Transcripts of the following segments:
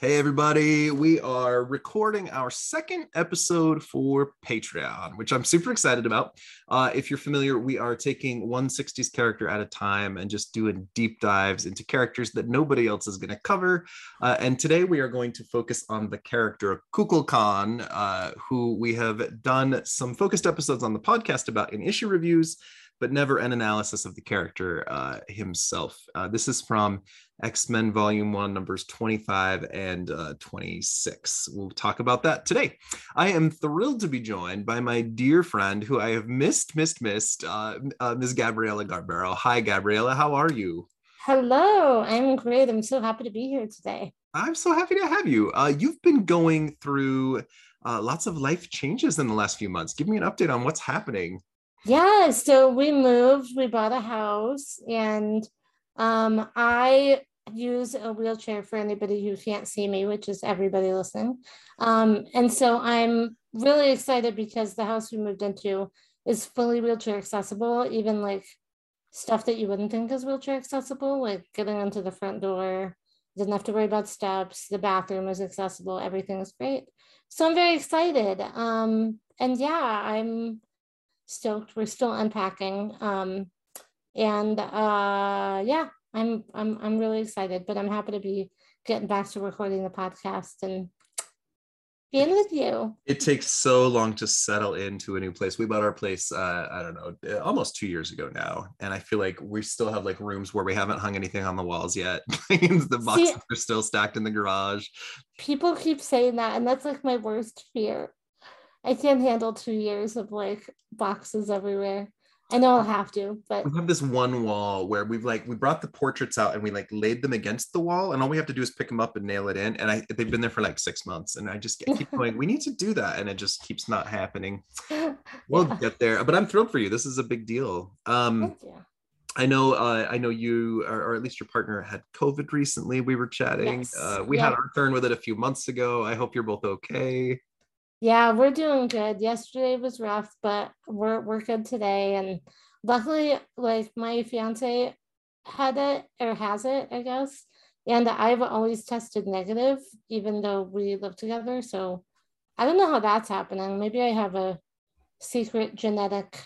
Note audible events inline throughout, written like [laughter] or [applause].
Hey, everybody. We are recording our second episode for Patreon, which I'm super excited about. Uh, if you're familiar, we are taking one 60s character at a time and just doing deep dives into characters that nobody else is going to cover. Uh, and today we are going to focus on the character Kukulkan, uh, who we have done some focused episodes on the podcast about in issue reviews but never an analysis of the character uh, himself. Uh, this is from X Men Volume 1, numbers 25 and uh, 26. We'll talk about that today. I am thrilled to be joined by my dear friend who I have missed, missed, missed, uh, uh, Ms. Gabriela Garbero. Hi, Gabriela. How are you? Hello, I'm great. I'm so happy to be here today. I'm so happy to have you. Uh, you've been going through lots of life changes in the last few months. Give me an update on what's happening. Yeah, so we moved, we bought a house, and um, I use a wheelchair for anybody who can't see me, which is everybody listening. Um, and so I'm really excited because the house we moved into is fully wheelchair accessible, even like stuff that you wouldn't think is wheelchair accessible, like getting into the front door. Didn't have to worry about steps. The bathroom is accessible. Everything is great. So I'm very excited. Um, and yeah, I'm stoked. We're still unpacking. Um, and uh, yeah, I'm I'm I'm really excited, but I'm happy to be getting back to recording the podcast and being with you. It takes so long to settle into a new place. We bought our place, uh, I don't know, almost two years ago now, and I feel like we still have like rooms where we haven't hung anything on the walls yet. [laughs] the boxes See, are still stacked in the garage. People keep saying that, and that's like my worst fear. I can't handle two years of like boxes everywhere. I know I'll have to, but we have this one wall where we've like we brought the portraits out and we like laid them against the wall, and all we have to do is pick them up and nail it in. And I they've been there for like six months, and I just [laughs] I keep going, we need to do that, and it just keeps not happening. [laughs] We'll yeah. get there, but I'm thrilled for you. This is a big deal. Um, I know, uh, I know you, or, or, at least your partner, had COVID recently. We were chatting. Yes. Uh, we yeah. had our turn with it a few months ago. I hope you're both okay. Yeah, we're doing good. Yesterday was rough, but we're we're good today. And luckily, like my fiance had it or has it, I guess. And I've always tested negative, even though we live together. So I don't know how that's happening. Maybe I have a secret genetic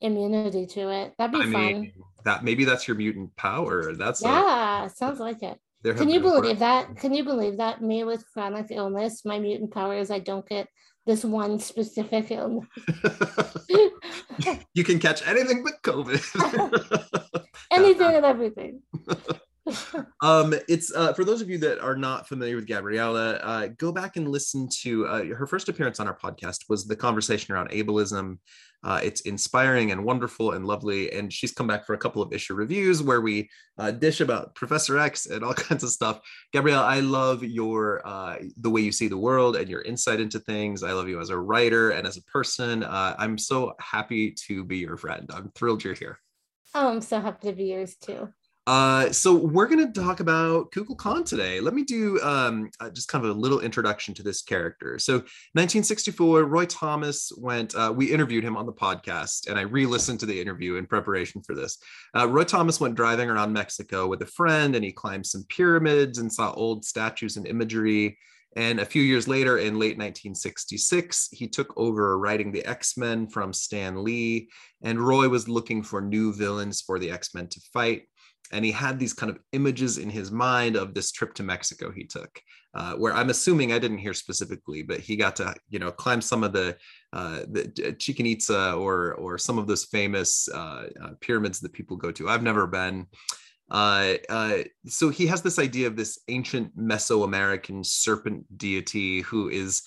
immunity to it. That'd be I fun. Mean, that maybe that's your mutant power. That's yeah, a, sounds like it. Can you believe that? Can you believe that me with chronic illness, my mutant power is I don't get this one specific illness. [laughs] you can catch anything but COVID. [laughs] anything and everything. [laughs] um, it's uh, for those of you that are not familiar with Gabriella, uh, go back and listen to uh, her first appearance on our podcast was the conversation around ableism uh, it's inspiring and wonderful and lovely. And she's come back for a couple of issue reviews where we uh, dish about Professor X and all [laughs] kinds of stuff. Gabrielle, I love your uh, the way you see the world and your insight into things. I love you as a writer and as a person. Uh, I'm so happy to be your friend. I'm thrilled you're here. Oh, I'm so happy to be yours too. Uh, so we're going to talk about Kukulkan today. Let me do um, uh, just kind of a little introduction to this character. So 1964, Roy Thomas went, uh, we interviewed him on the podcast and I re-listened to the interview in preparation for this. Uh, Roy Thomas went driving around Mexico with a friend and he climbed some pyramids and saw old statues and imagery. And a few years later, in late 1966, he took over writing the X Men from Stan Lee. And Roy was looking for new villains for the X Men to fight and he had these kind of images in his mind of this trip to Mexico he took, uh, where I'm assuming I didn't hear specifically, but he got to you know climb some of the uh, the Chichen Itza or or some of those famous uh, uh pyramids that people go to. I've never been. Uh, uh, so he has this idea of this ancient Mesoamerican serpent deity who is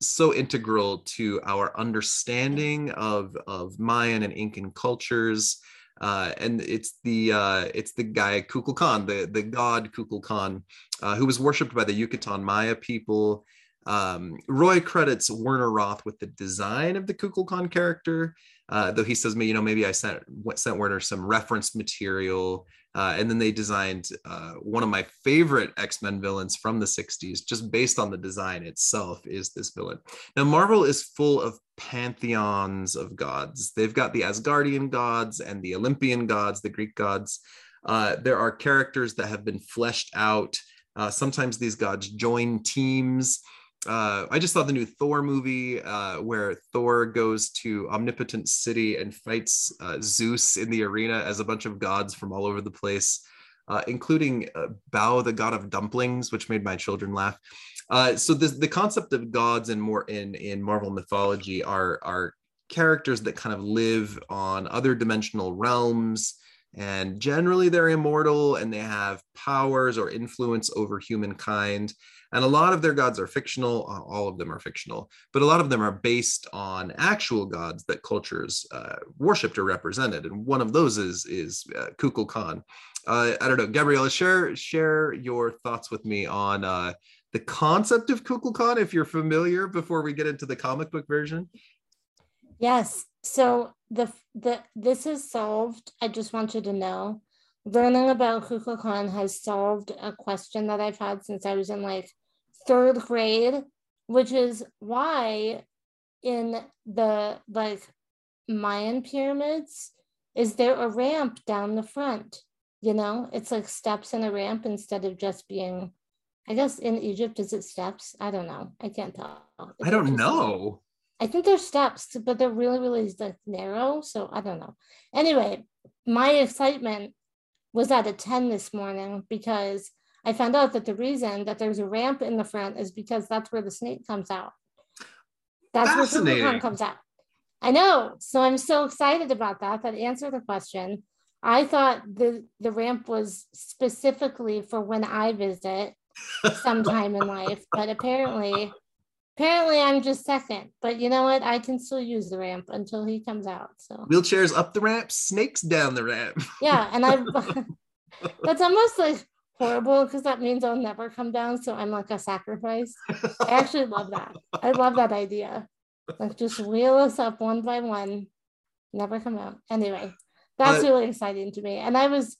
so integral to our understanding of of Mayan and Incan cultures uh, and it's the uh, it's the guy Kukulkan, the the god Kukulkan, uh, who was worshipped by the Yucatan Maya people. Um, Roy credits Werner Roth with the design of the Kukulkan character, uh, though he says, you know, maybe I sent sent Werner some reference material, uh, and then they designed uh, one of my favorite X Men villains from the '60s, just based on the design itself. Is this villain? Now, Marvel is full of pantheons of gods. They've got the Asgardian gods and the Olympian gods, the Greek gods. Uh, there are characters that have been fleshed out Uh, sometimes these gods join teams. Uh, I just saw the new Thor movie uh, where Thor goes to Omnipotent City and fights uh, Zeus in the arena as a bunch of gods from all over the place, uh, including Bao, the god of dumplings, which made my children laugh. Uh, so this, the concept of gods and more in in Marvel mythology are are characters that kind of live on other dimensional realms and generally they're immortal and they have powers or influence over humankind. And a lot of their gods are fictional all of them are fictional but a lot of them are based on actual gods that cultures uh, worshipped or represented. And one of those is is uh, kukulkan. Uh, i don't know gabriella share share your thoughts with me on uh, the concept of kukulkan if you're familiar before we get into the comic book version yes so the the this is solved. I just want you to know. Learning about Kukulkan has solved a question that I've had since I was in like third grade, which is why in the like Mayan pyramids, is there a ramp down the front? You know, it's like steps and a ramp instead of just being I guess in Egypt is it steps? I don't know. I can't tell. I don't know. I think there's steps, but they're really, really like narrow. So I don't know. Anyway, my excitement was at a 10 this morning because I found out that the reason that there's a ramp in the front is because that's where the snake comes out. That's where Superman comes out. I know. So I'm so excited about that. That answered the question. I thought the, the ramp was specifically for when I visit sometime in life, but apparently Apparently, I'm just second, but you know what? I can still use the ramp until he comes out. So wheelchairs up the ramp, snakes down the ramp. yeah, and I [laughs] [laughs] that's almost like horrible because that means I'll never come down. So I'm like a sacrifice. I actually love that. I love that idea. Like just wheel us up one by one, never come out. Anyway, that's uh, really exciting to me. And I was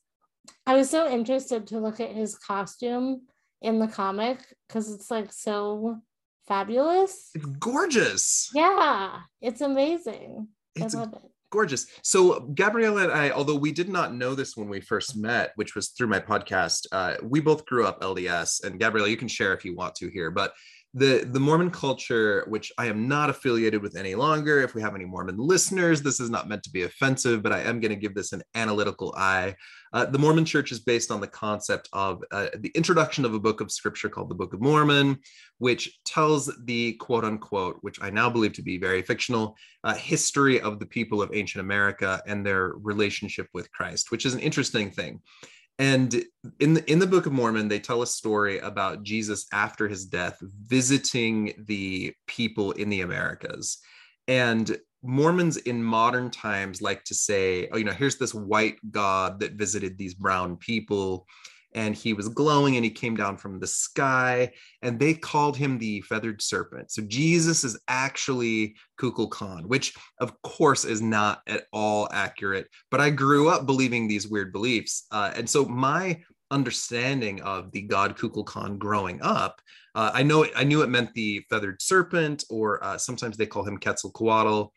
I was so interested to look at his costume in the comic because it's like so fabulous. It's gorgeous. Yeah, it's amazing. It's I love it. Gorgeous. So Gabriella and I, although we did not know this when we first met, which was through my podcast, uh, we both grew up LDS. And Gabriella, you can share if you want to here, but the the Mormon culture, which I am not affiliated with any longer. If we have any Mormon listeners, this is not meant to be offensive, but I am going to give this an analytical eye. Uh, the Mormon Church is based on the concept of uh, the introduction of a book of scripture called the Book of Mormon, which tells the quote unquote, which I now believe to be very fictional, uh, history of the people of ancient America and their relationship with Christ, which is an interesting thing and in the in the book of mormon they tell a story about jesus after his death visiting the people in the americas. And mormons in modern times like to say oh you know here's this white god that visited these brown people and he was glowing and he came down from the sky and they called him the feathered serpent. So jesus is actually kukulkan which of course is not at all accurate but i grew up believing these weird beliefs. Uh, and so my understanding of the god kukulkan growing up uh, i know it, i knew it meant the feathered serpent or uh, sometimes they call him quetzalcoatl.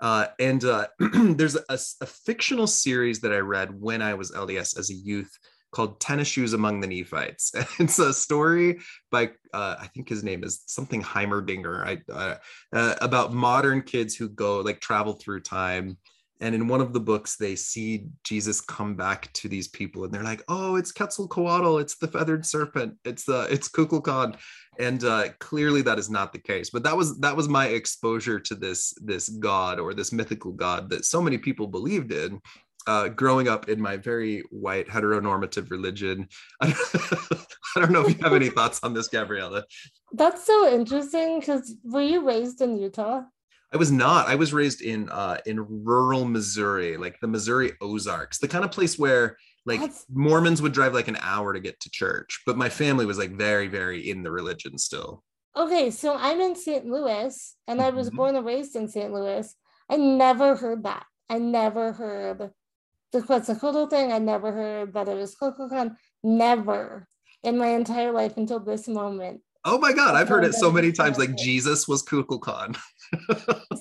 Uh, and uh, [clears throat] there's a, a, fictional series that I read when I was LDS as a youth called Tennis Shoes Among the Nephites. [laughs] it's a story by, uh, I think his name is something Heimerdinger, I, uh, uh, about modern kids who go like travel through time. And in one of the books, they see Jesus come back to these people, and they're like, "Oh, it's Quetzalcoatl! It's the feathered serpent! It's the uh, it's Kukulkan!" And uh, clearly, that is not the case. But that was that was my exposure to this this god or this mythical god that so many people believed in, uh, growing up in my very white heteronormative religion. [laughs] I don't know if you have any [laughs] thoughts on this, Gabriella. That's so interesting because were you raised in Utah? I was not. I was raised in uh, in rural Missouri, like the Missouri Ozarks, the kind of place where like That's... Mormons would drive like an hour to get to church, but my family was like very, very in the religion still. Okay, so I'm in St. Louis, and I was mm-hmm. born and raised in St. Louis. I never heard that. I never heard the Quetzalcoatl thing, I never heard that it was Kukulkan. Never in my entire life until this moment. Oh my God, I've heard it so many times. Like Jesus was Kukulkan.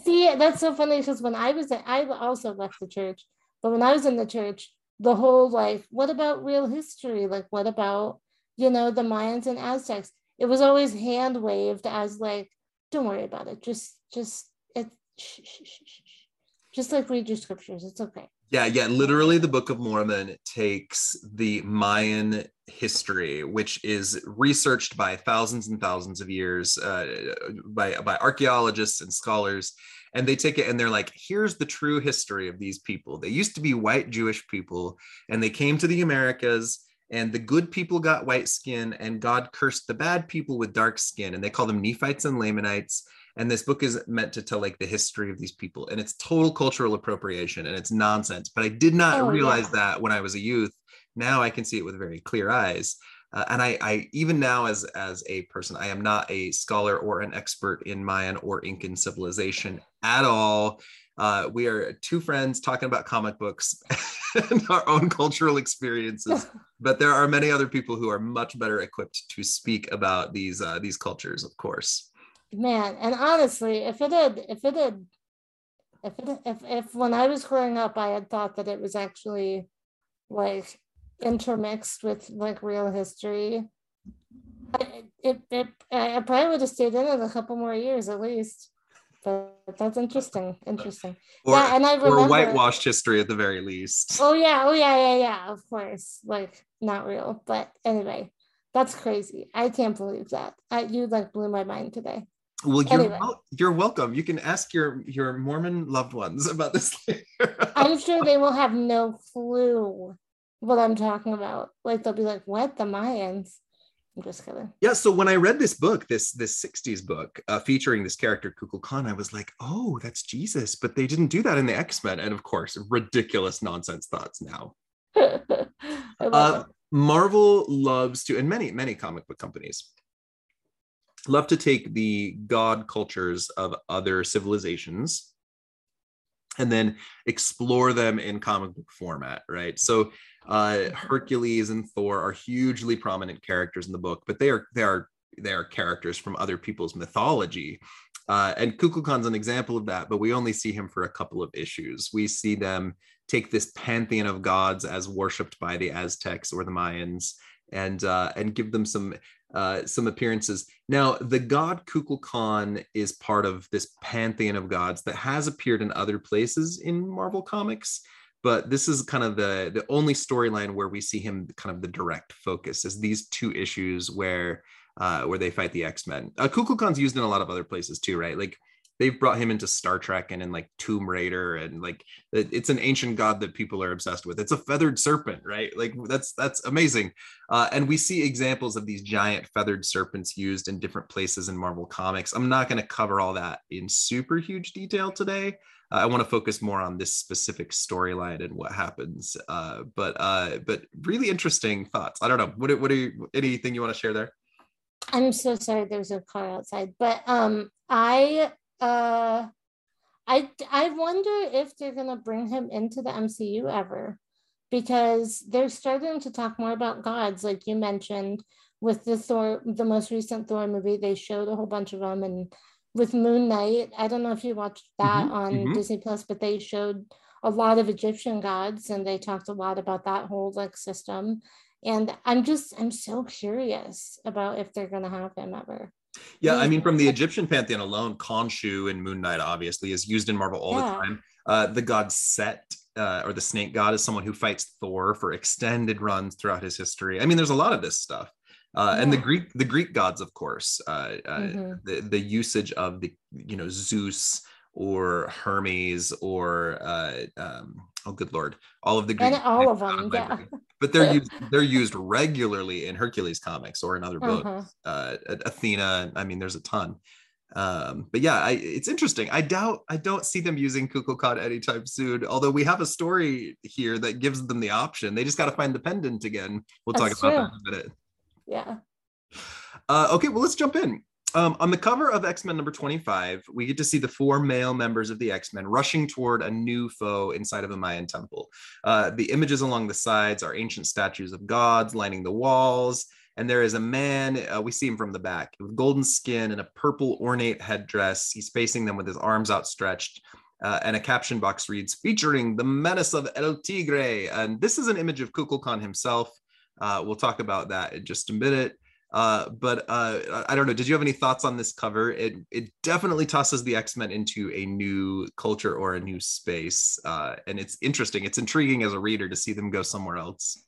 See, that's so funny because when I was, at, I also left the church, but when I was in the church, the whole like, what about real history? Like, what about you know, the Mayans and Aztecs. It was always hand waved as like, don't worry about it. Just, just, it, shh, shh, shh, just like read your scriptures. It's okay. Yeah, yeah. Literally, the Book of Mormon takes the Mayan history, which is researched by thousands and thousands of years uh, by by archaeologists and scholars, and they take it and they're like, "Here's the true history of these people. They used to be white Jewish people, and they came to the Americas." And the good people got white skin, and God cursed the bad people with dark skin, and they call them Nephites and Lamanites and this book is meant to tell like the history of these people and it's total cultural appropriation and it's nonsense but i did not oh, realize yeah. that when i was a youth. Now i can see it with very clear eyes. Uh, and I, I even now as as a person i am not a scholar or an expert in mayan or incan civilization at all. Uh, we are two friends talking about comic books [laughs] and our own cultural experiences [laughs] but there are many other people who are much better equipped to speak about these uh, these cultures of course man and honestly if it had if it had if it if, if when i was growing up i had thought that it was actually like intermixed with like real history it, it, it i probably would have stayed in it a couple more years at least. But that's interesting interesting. Or, yeah and i remember, or whitewashed history at the very least. Oh yeah oh yeah yeah yeah of course like not real but anyway that's crazy. I can't believe that. I, you like blew my mind today well, you're, anyway. you're welcome. You can ask your your Mormon loved ones about this [laughs] later. I'm sure they will have no clue what I'm talking about. Like they'll be like, "What the Mayans?" I'm just kidding. Yeah. So when I read this book, this this 60s book uh, featuring this character Kukulkan, I was like, "Oh, that's Jesus," but they didn't do that in the X Men, and of course, ridiculous nonsense thoughts now. [laughs] uh, Marvel loves to, and many many comic book companies love to take the god cultures of other civilizations and then explore them in comic book format right so uh, hercules and thor are hugely prominent characters in the book but they are they are they are characters from other people's mythology uh, and Kukulkan's an example of that, but we only see him for a couple of issues. We see them take this pantheon of gods as worshipped by the Aztecs or the Mayans, and uh, and give them some uh, some appearances. Now, the god Kukulkan is part of this pantheon of gods that has appeared in other places in Marvel Comics, but this is kind of the the only storyline where we see him kind of the direct focus is these two issues where uh, where they fight the X Men. Uh, Kukulkan's used in a lot of other places too, right? Like they've brought him into Star Trek and in like Tomb Raider and like it's an ancient god that people are obsessed with. It's a feathered serpent, right? Like that's that's amazing. Uh, and we see examples of these giant feathered serpents used in different places in Marvel Comics. I'm not going to cover all that in super huge detail today. Uh, I want to focus more on this specific storyline and what happens. Uh, but uh, but really interesting thoughts. I don't know. What what are you, anything you want to share there? I'm so sorry. There's a car outside, but um, I uh, I I wonder if they're gonna bring him into the MCU ever, because they're starting to talk more about gods, like you mentioned with the Thor, the most recent Thor movie. They showed a whole bunch of them, and with Moon Knight, I don't know if you watched that mm-hmm, on mm-hmm. Disney Plus, but they showed a lot of Egyptian gods, and they talked a lot about that whole like system. And I'm just I'm so curious about if they're gonna have him ever. Yeah, I mean, from the Egyptian pantheon alone, Khonshu and Moon Knight obviously is used in Marvel all yeah. the time. Uh, the god Set, uh, or the snake god, is someone who fights Thor for extended runs throughout his history. I mean, there's a lot of this stuff. Uh, yeah. and the Greek, the Greek gods, of course, uh, uh, mm-hmm. the the usage of the you know Zeus or Hermes or uh, um, oh good lord, all of the Greek and all of them, yeah. But they're [laughs] used they're used regularly in Hercules comics or in other books. Uh-huh. Uh, Athena, I mean, there's a ton. Um, but yeah, I, it's interesting. I doubt I don't see them using Kukulkan anytime soon. Although we have a story here that gives them the option. They just got to find the pendant again. We'll That's talk about true. that in a minute. Yeah. Uh, okay, well, let's jump in. Um, on the cover of X Men number 25, we get to see the four male members of the X Men rushing toward a new foe inside of a Mayan temple. Uh, the images along the sides are ancient statues of gods lining the walls. And there is a man, uh, we see him from the back, with golden skin and a purple ornate headdress. He's facing them with his arms outstretched. Uh, and a caption box reads, featuring the menace of El Tigre. And this is an image of Kukulkan himself. Uh, we'll talk about that in just a minute. Uh, but uh, I don't know. Did you have any thoughts on this cover? It it definitely tosses the X Men into a new culture or a new space, uh, and it's interesting. It's intriguing as a reader to see them go somewhere else.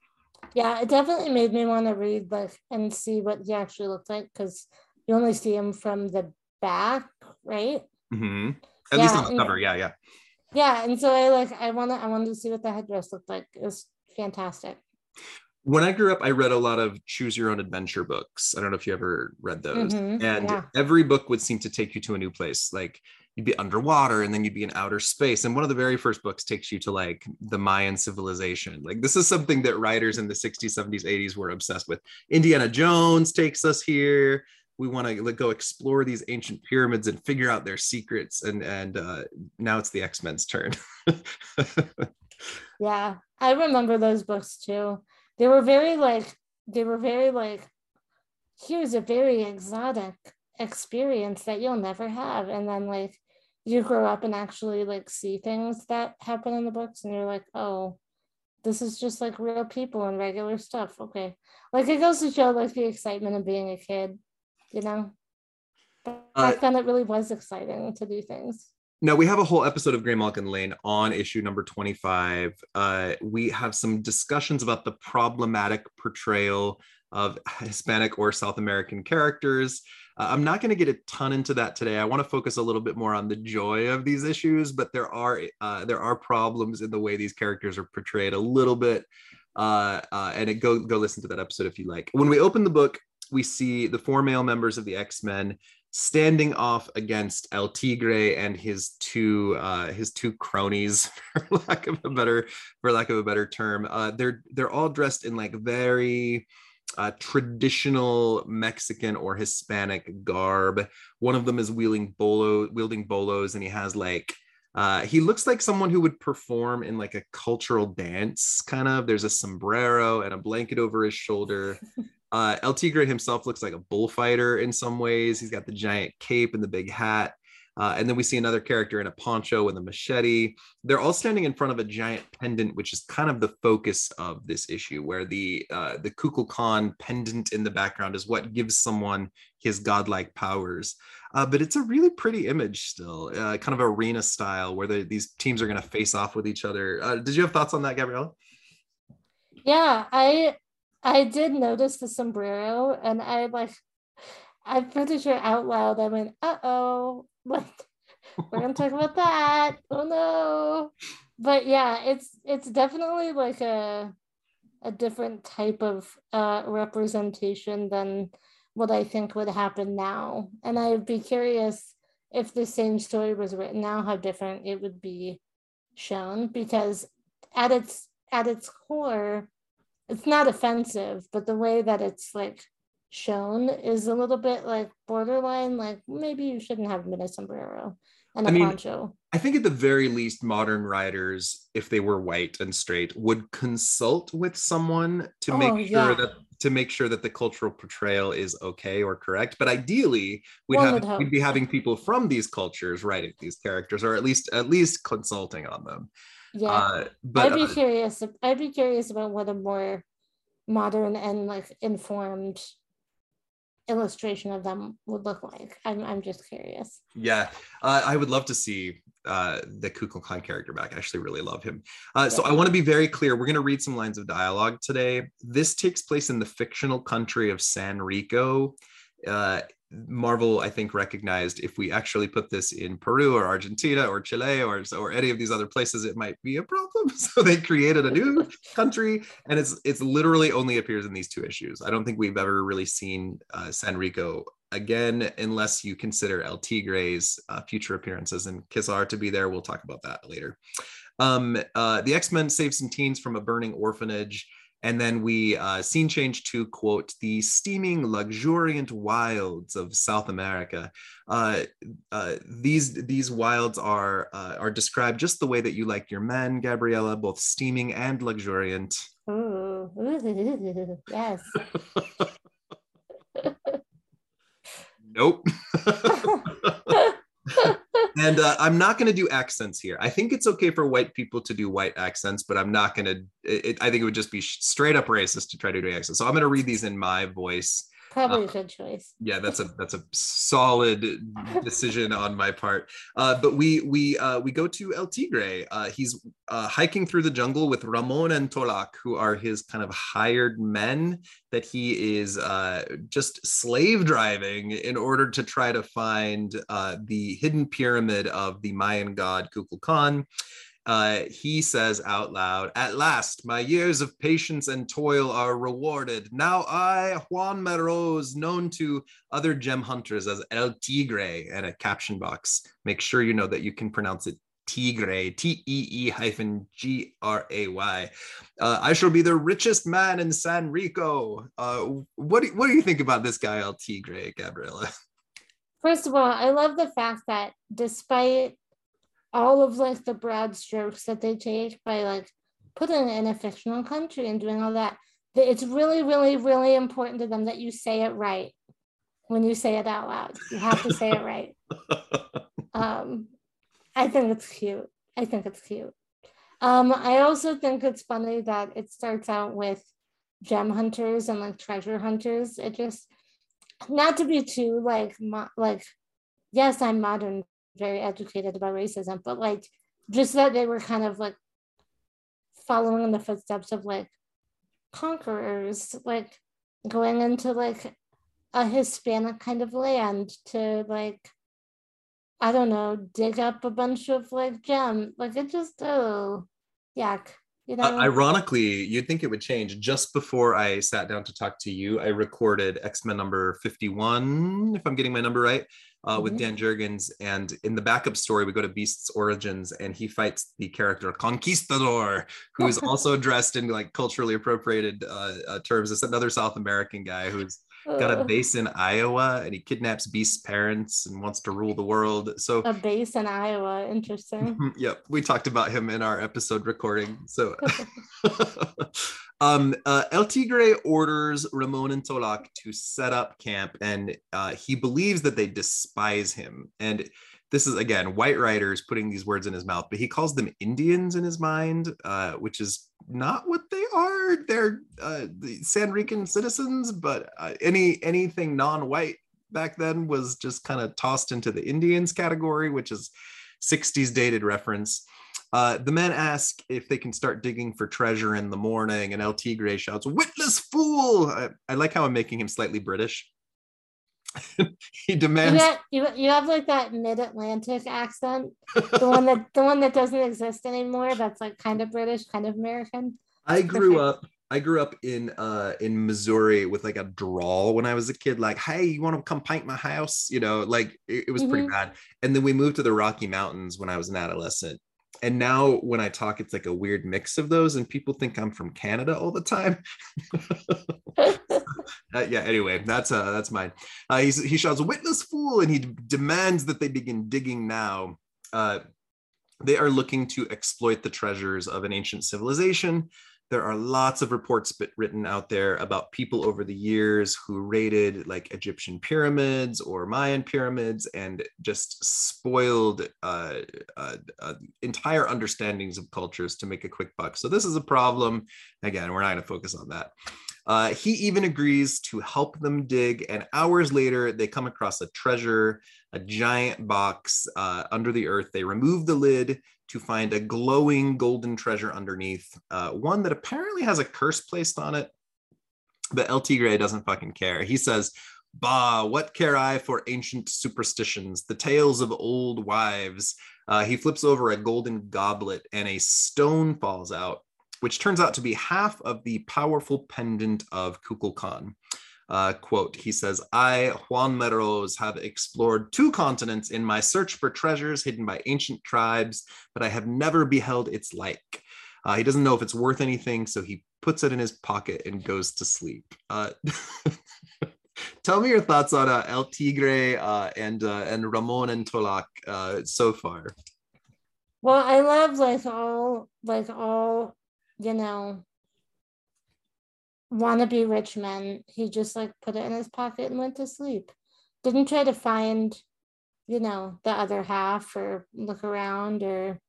Yeah, it definitely made me want to read like and see what he actually looked like because you only see him from the back, right? Mm-hmm. At yeah, least on the cover, yeah, yeah. Yeah, and so I like I wanna I wanted to see what the headdress looked like. It was fantastic when I grew up, I read a lot of choose your own adventure books. I don't know if you ever read those. Mm-hmm, and yeah. every book would seem to take you to a new place. Like you'd be underwater and then you'd be in outer space. And one of the very first books takes you to like the Mayan civilization. Like this is something that writers in the 60s, 70s, 80s were obsessed with. Indiana Jones takes us here. We want to go explore these ancient pyramids and figure out their secrets. And and uh, now it's the X Men's turn. [laughs] yeah, I remember those books too they were very like they were very like here's a very exotic experience that you'll never have. And then like you grow up and actually like see things that happen in the books and you're like oh this is just like real people and regular stuff. Okay. Like it goes to show like the excitement of being a kid you know? But uh, back then it really was exciting to do things now we have a whole episode of Graymalkin Lane on issue number 25. Uh, we have some discussions about the problematic portrayal of [laughs] Hispanic or South American characters. Uh, I'm not going to get a ton into that today. I want to focus a little bit more on the joy of these issues, but there are uh, there are problems in the way these characters are portrayed a little bit. Uh, uh, and it, go go listen to that episode if you like. When we open the book, we see the four male members of the X Men standing off against El Tigre and his two uh, his two cronies, [laughs] for lack of a better for lack of a better term. Uh, they're they're all dressed in like very uh, traditional Mexican or Hispanic garb. One of them is wielding bolo wielding bolos, and he has like uh, he looks like someone who would perform in like a cultural dance, kind of. There's a sombrero and a blanket over his shoulder. [laughs] Uh, El Tigre himself looks like a bullfighter in some ways. He's got the giant cape and the big hat. Uh, and then we see another character in a poncho with a machete. They're all standing in front of a giant pendant, which is kind of the focus of this issue, where the uh, the Kukulkan pendant in the background is what gives someone his godlike powers. Uh, but it's a really pretty image still, uh, kind of arena style, where the, these teams are going to face off with each other. Uh, did you have thoughts on that, Gabriella? Yeah, I I did notice the sombrero and I like I'm pretty sure out loud I went, uh oh, [laughs] like we're gonna talk about that. Oh no. But yeah, it's it's definitely like a a different type of uh, representation than what I think would happen now. And I'd be curious if the same story was written now, how different it would be shown. Because at its at its core, it's not offensive, but the way that it's like shown is a little bit like borderline, like maybe you shouldn't have been a sombrero and a I mean, poncho. I think at the very least, modern writers, if they were white and straight, would consult with someone to oh, make sure yeah. that to make sure that the cultural portrayal is okay or correct. But ideally, we'd have we'd be having people from these cultures writing these characters, or at least at least consulting on them. Yeah, uh, but I'd be uh, curious. I'd be curious about what a more modern and like informed illustration of them would look like. I'm I'm just curious. Yeah, uh, I would love to see uh, the Kukulkan character back. I actually really love him. Uh, yeah. So I want to be very clear. We're going to read some lines of dialogue today. This takes place in the fictional country of San Rico. Uh, Marvel, I think, recognized if we actually put this in Peru or Argentina or Chile or or any of these other places, it might be a problem. [laughs] So they created a new country, and it's it's literally only appears in these two issues. I don't think we've ever really seen uh, San Rico again, unless you consider El Tigre's uh, future appearances and Ka-Zar to be there. We'll talk about that later. Um, uh, the X Men save some teens from a burning orphanage. And then we uh, scene change to quote the steaming, luxuriant wilds of South America. Uh, uh, these these wilds are uh, are described just the way that you like your men, Gabriella, both steaming and luxuriant. Ooh, [laughs] yes. [laughs] nope. And uh, I'm not going to do accents here. I think it's okay for white people to do white accents, but I'm not going to. I think it would just be straight up racist to try to do accents. So I'm going to read these in my voice. Probably uh, a good choice. Yeah, that's a [laughs] that's a solid decision on my part. Uh, but we we uh, we go to El Tigre. Uh, he's uh, hiking through the jungle with Ramon and Tolak, who are his kind of hired men that he is uh, just slave driving in order to try to find the hidden pyramid of the Mayan god Kukulkan uh, he says out loud, At last, my years of patience and toil are rewarded. Now I, Juan Meroz, known to other gem hunters as El Tigre, and a caption box. Make sure you know that you can pronounce it Tigre, T E E hyphen G R A Y. Uh, I shall be the richest man in San Rico. Uh, what, do, what do you think about this guy, El Tigre, Gabriela? First of all, I love the fact that despite all of like the broad strokes that they take by like putting in a fictional country and doing all that. It's really, really, really important to them that you say it right when you say it out loud. You have to say it right. [laughs] Um, I think it's cute. I think it's cute. Um, I also think it's funny that it starts out with gem hunters and like treasure hunters. It just not to be too like mo- like yes, I'm modern very educated about racism, but like just that they were kind of like following in the footsteps of like conquerors, like going into like a Hispanic kind of land to like I don't know, dig up a bunch of like gem. Like it just oh yuck. You know? Uh, ironically, you'd think it would change. Just before I sat down to talk to you, I recorded X Men number 51, if I'm getting my number right, uh, mm-hmm. with Dan Jurgens. And in the backup story, we go to Beast's origins and he fights the character Conquistador, who is [laughs] also dressed in like culturally appropriated uh, uh, terms. It's another South American guy who's got a base in Iowa and he kidnaps Beast's parents and wants to rule the world. So a base in Iowa, interesting. yep, we talked about him in our episode recording. So [laughs] um, uh, El Tigre orders Ramon and Tolak to set up camp and uh, he believes that they despise him. And this is again white writers putting these words in his mouth, but he calls them Indians in his mind, uh, which is not what they are. They're uh, the San Rican citizens, but uh, any anything non-white back then was just kind of tossed into the Indians category, which is 60s dated reference. Uh, the men ask if they can start digging for treasure in the morning, and El Tigre shouts, "Witless fool!" I, I like how I'm making him slightly British. [laughs] he demands. You, have, you, you have like that mid-Atlantic accent, the one that the one that doesn't exist anymore. That's like kind of British, kind of American. I grew up. I grew up in uh in Missouri with like a drawl when I was a kid. Like, hey, you want to come paint my house? You know, like it, it was mm-hmm. pretty bad. And then we moved to the Rocky Mountains when I was an adolescent, and now when I talk, it's like a weird mix of those, and people think I'm from Canada all the time. [laughs] uh, yeah. Anyway, that's uh, that's mine. Uh, he shouts, "Witness fool!" and he d- demands that they begin digging now. Uh, they are looking to exploit the treasures of an ancient civilization there are lots of reports written out there about people over the years who raided like Egyptian pyramids or Mayan pyramids and just spoiled uh, uh, uh, entire understandings of cultures to make a quick buck. So this is a problem. Again, we're not going to focus on that. Uh, he even agrees to help them dig, and hours later, they come across a treasure, a giant box uh, under the earth. They remove the lid to find a glowing golden treasure underneath, uh, one that apparently has a curse placed on it. But El Tigre doesn't fucking care. He says, Bah, what care I for ancient superstitions, the tales of old wives? Uh, he flips over a golden goblet and a stone falls out, which turns out to be half of the powerful pendant of Kukulkan. Uh, quote, he says, I, Juan Meroz, have explored two continents in my search for treasures hidden by ancient tribes, but I have never beheld its like. Uh, he doesn't know if it's worth anything, so he puts it in his pocket and goes to sleep. Uh, [laughs] tell me your thoughts on uh, El Tigre uh, and uh, and Ramon and Tolak uh, so far. Well, I love like all like all you know wannabe rich men. He just like put it in his pocket and went to sleep. Didn't try to find you know, the other half or look around or,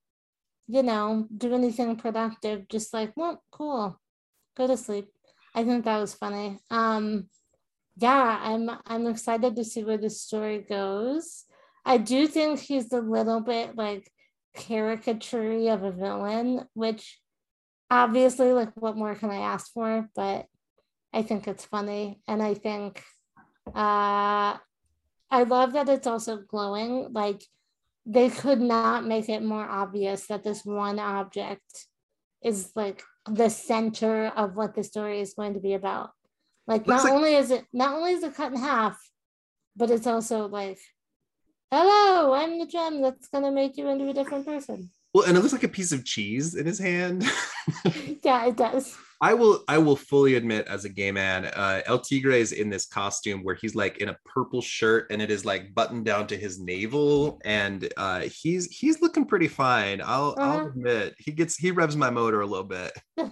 you know, do anything productive. Just like, well, cool, go to sleep. I think that was funny. Um, yeah, I'm I'm excited to see where the story goes. I do think he's a little bit like caricature of a villain, which obviously, like, what more can I ask for? But I think it's funny, and I think uh, I love that it's also glowing. Like, they could not make it more obvious that this one object is like the center of what the story is going to be about. Like, Looks not like- only is it not only is it cut in half, but it's also like hello, I'm the gem that's gonna make you into a different person. Well, and it looks like a piece of cheese in his hand. [laughs] yeah, it does. I will I will fully admit as a gay man, uh El Tigre is in this costume where he's like in a purple shirt and it is like buttoned down to his navel and uh he's he's looking pretty fine. I'll uh-huh. I'll admit he gets he revs my motor a little bit. [laughs]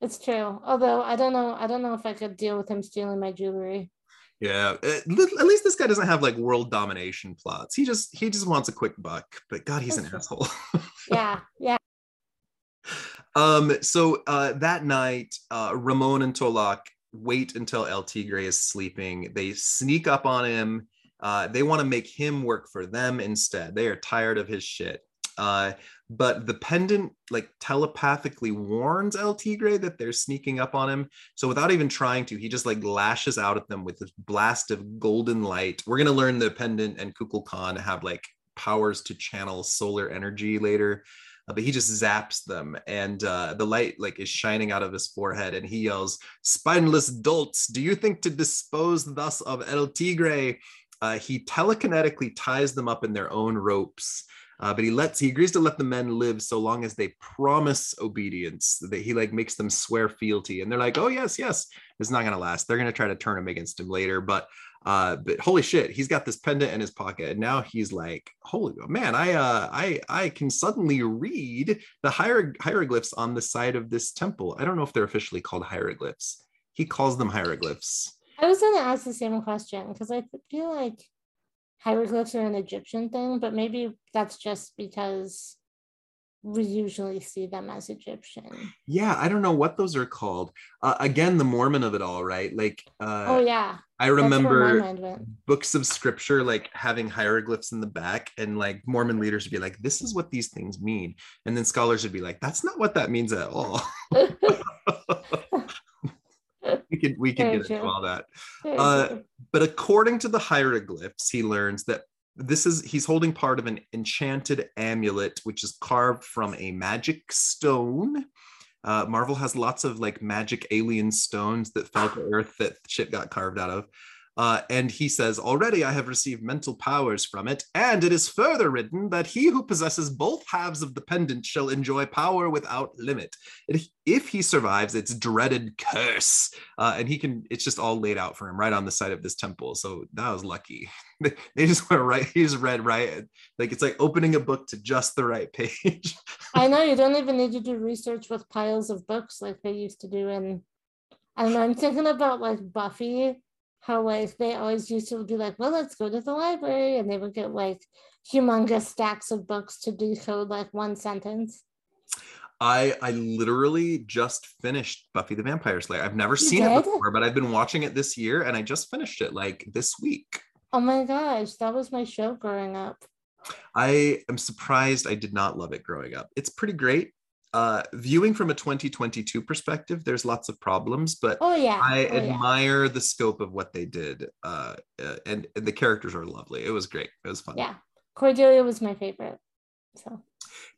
it's true. Although I don't know I don't know if I could deal with him stealing my jewelry. Yeah, uh, at least this guy doesn't have like world domination plots. He just he just wants a quick buck. But God, he's an asshole. [laughs] yeah, yeah. Um. So uh, that night, uh, Ramon and Tolak wait until El Tigre is sleeping. They sneak up on him. Uh, they want to make him work for them instead. They are tired of his shit. Uh, but the pendant like telepathically warns El Tigre that they're sneaking up on him. So without even trying to, he just like lashes out at them with this blast of golden light. We're gonna learn the pendant and Kukulkan have like powers to channel solar energy later. Uh, but he just zaps them and uh, the light like is shining out of his forehead and he yells spineless dolts do you think to dispose thus of el tigre uh, he telekinetically ties them up in their own ropes uh, but he lets he agrees to let the men live so long as they promise obedience. That he like makes them swear fealty, and they're like, "Oh yes, yes." It's not gonna last. They're gonna try to turn him against him later, but uh, but holy shit, he's got this pendant in his pocket, and now he's like, "Holy man, I uh, I I can suddenly read the hier- hieroglyphs on the side of this temple. I don't know if they're officially called hieroglyphs. He calls them hieroglyphs." I was gonna ask the same question because I feel like hieroglyphs are an Egyptian thing, but maybe that's just because we usually see them as Egyptian. Yeah, I don't know what those are called. Uh, again, the Mormon of it all, right? Like, uh, oh yeah, I remember books of scripture like having hieroglyphs in the back, and like Mormon leaders would be like, "This is what these things mean," and then scholars would be like, "That's not what that means at all." [laughs] [laughs] [laughs] we can we could get into all that. Uh, but according to the hieroglyphs, he learns that this is he's holding part of an enchanted amulet, which is carved from a magic stone. Uh, Marvel has lots of like magic alien stones that fell to Earth that shit got carved out of. Uh, and he says, Already I have received mental powers from it, and it is further written that he who possesses both halves of the pendant shall enjoy power without limit. If, he survives its dreaded curse, uh, and he can, it's just all laid out for him right on the side of this temple. So that was lucky. [laughs] they just went right, he just read right. Like it's like opening a book to just the right page. [laughs] I know you don't even need to do research with piles of books like they used to do in. I don't know. I'm thinking about like Buffy how like they always used to be like, well, let's go to the library, and they would get like humongous stacks of books to decode like one sentence. I I literally just finished Buffy the Vampire Slayer. I've never you seen did? it before, but I've been watching it this year, and I just finished it like this week. Oh my gosh, that was my show growing up. I am surprised I did not love it growing up. It's pretty great uh, viewing from a 2022 perspective, there's lots of problems, but oh, yeah. I oh, admire yeah. the scope of what they did. Uh, uh, and, and, the characters are lovely. It was great. It was fun. Yeah. Cordelia was my favorite. So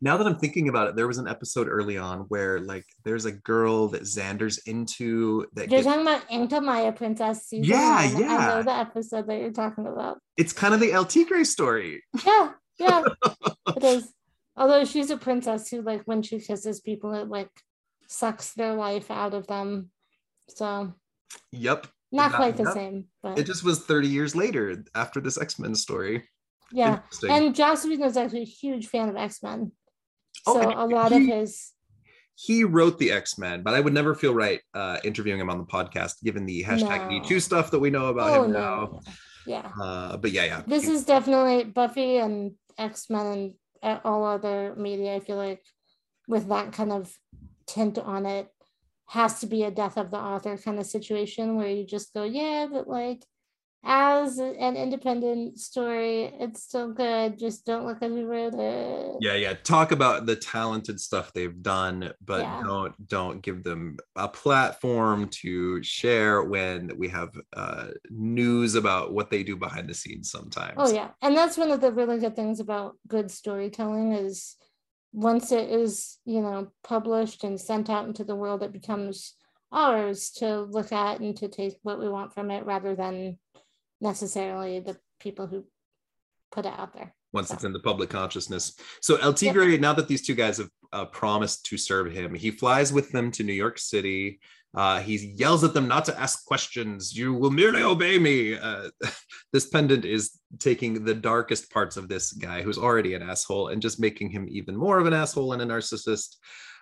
now that I'm thinking about it, there was an episode early on where like there's a girl that Xander's into that you're gets... talking about Into Maya Princess season. Yeah, yeah. I know the episode that you're talking about. It's kind of the El Tigre story. Yeah, yeah. [laughs] it is. Although she's a princess who, like, when she kisses people, it like sucks their life out of them. So, yep. Not quite the same, but it just was 30 years later after this X Men story. Yeah. And Joss Whedon is actually a huge fan of X Men. Oh, so oh, a lot he, of his. He wrote the X Men, but I would never feel right uh, interviewing him on the podcast given the hashtag no. Me Too stuff that we know about oh, him no. now. Yeah. Uh, but yeah, yeah. This is definitely Buffy and X Men and uh, all other media. I feel like with that kind of tint on it has to be a death of the author kind of situation where you just go, yeah, but like as an independent story, it's still good. Just don't look at who wrote it. Yeah, yeah. Talk about the talented stuff they've done, but Yeah. don't don't give them a platform to share when we have uh, news about what they do behind the scenes. Sometimes. Oh yeah, and that's one of the really good things about good storytelling is once it is you know published and sent out into the world, it becomes ours to look at and to take what we want from it, rather than necessarily the people who put it out there. once So- it's in the public consciousness. So El Tigre, now that these two guys have uh, promised to serve him, he flies with them to New York City. Uh, he yells at them not to ask questions. You will merely obey me. Uh, [laughs] this pendant is taking the darkest parts of this guy, who's already an asshole, and just making him even more of an asshole and a narcissist.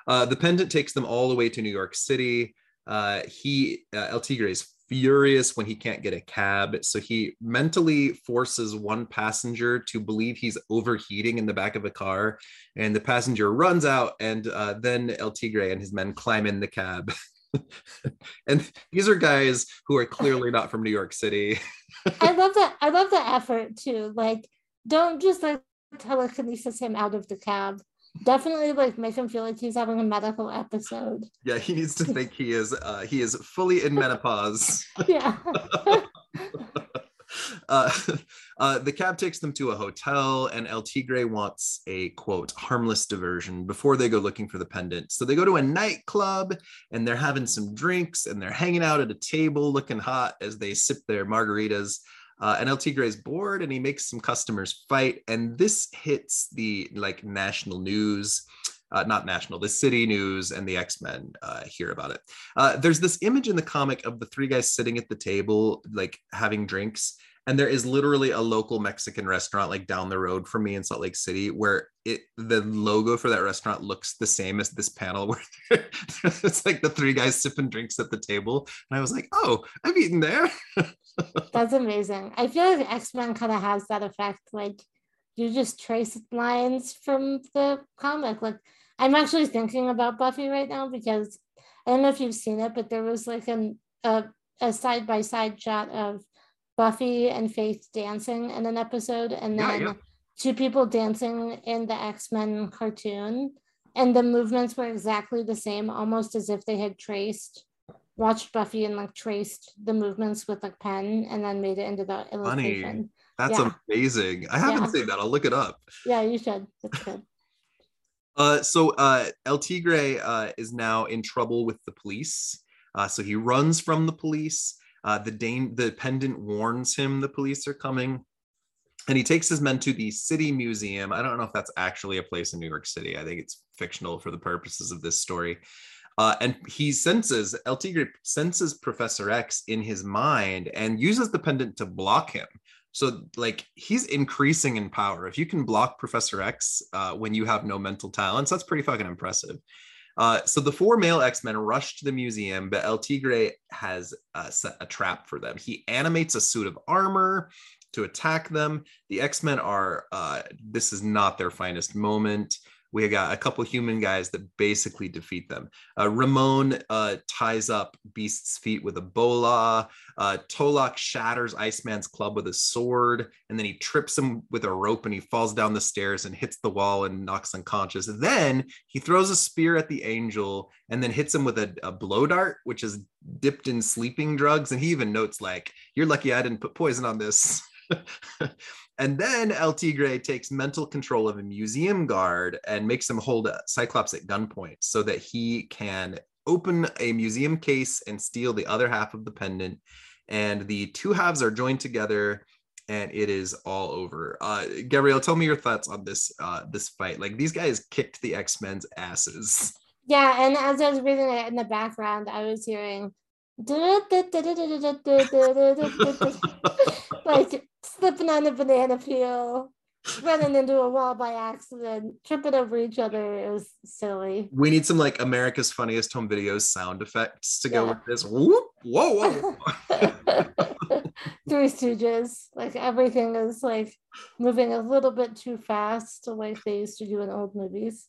Uh, the pendant takes them all the way to New York City. Uh, he uh, El Tigre is furious when he can't get a cab, so he mentally forces one passenger to believe he's overheating in the back of a car, and the passenger runs out, and uh, then El Tigre and his men climb in the cab. [laughs] and these are guys who are clearly not from New York City. I [laughs] love that. I love the effort too. Like, don't just like telekinesis him out of the cab. Definitely like make him feel like he's having a medical episode. Yeah, he needs to think he is uh, he is fully in menopause. [laughs] Yeah. [laughs] uh, uh, the cab takes them to a hotel, and El Tigre wants a quote harmless diversion before they go looking for the pendant. So they go to a nightclub, and they're having some drinks, and they're hanging out at a table, looking hot as they sip their margaritas. Uh, and El Tigre is bored, and he makes some customers fight, and this hits the like national news. Uh, not national, the city news and the X Men uh, hear about it. Uh, there's this image in the comic of the three guys sitting at the table, like having drinks, and there is literally a local Mexican restaurant like down the road from me in Salt Lake City where it the logo for that restaurant looks the same as this panel [laughs] where it's like the three guys sipping drinks at the table, and I was like, oh, I've eaten there. [laughs] That's amazing. I feel like X Men kind of has that effect. Like you just trace lines from the comic. Like I'm actually thinking about Buffy right now because I don't know if you've seen it, but there was like an a a side by side shot of Buffy and Faith dancing in an episode, and Yeah, then yeah. two people dancing in the X Men cartoon, and the movements were exactly the same, almost as if they had traced watched Buffy and like traced the movements with like pen and then made it into the illustration. That's Yeah. amazing. I haven't Yeah. seen that. I'll look it up. Yeah, you should. It's good. Uh, so uh, El Tigre uh, is now in trouble with the police. Uh, so he runs from the police. Uh, the Dane, the pendant warns him the police are coming, and he takes his men to the City Museum. I don't know if that's actually a place in New York City. I think it's fictional for the purposes of this story. Uh, and he senses El Tigre senses Professor X in his mind and uses the pendant to block him. So like he's increasing in power. If you can block Professor X uh, when you have no mental talents, that's pretty fucking impressive. Uh, so the four male X-Men rush to the museum, but El Tigre has uh, set a trap for them. He animates a suit of armor to attack them. The X-Men are uh, this is not their finest moment. We got a couple human guys that basically defeat them. Uh, Ramon uh, ties up Beast's feet with a bola. Uh, Tolok shatters Iceman's club with a sword, and then he trips him with a rope and he falls down the stairs and hits the wall and knocks unconscious. Then he throws a spear at the angel and then hits him with a, a blow dart, which is dipped in sleeping drugs. And he even notes, like, you're lucky I didn't put poison on this. [laughs] and then El Tigre takes mental control of a museum guard and makes him hold a Cyclops at gunpoint so that he can open a museum case and steal the other half of the pendant. And the two halves are joined together and it is all over. Uh, Gabrielle, tell me your thoughts on this uh, this fight. Like these guys kicked the X Men's asses. Yeah, and as I was reading it in the background, I was hearing [laughs] like slipping on a banana peel, running into a wall by accident, tripping over each other. It was silly. We need some like America's Funniest Home Videos sound effects to go with this. Whoop, whoa, whoa. [laughs] Three Stooges. Like everything is like moving a little bit too fast, like they used to do in old movies.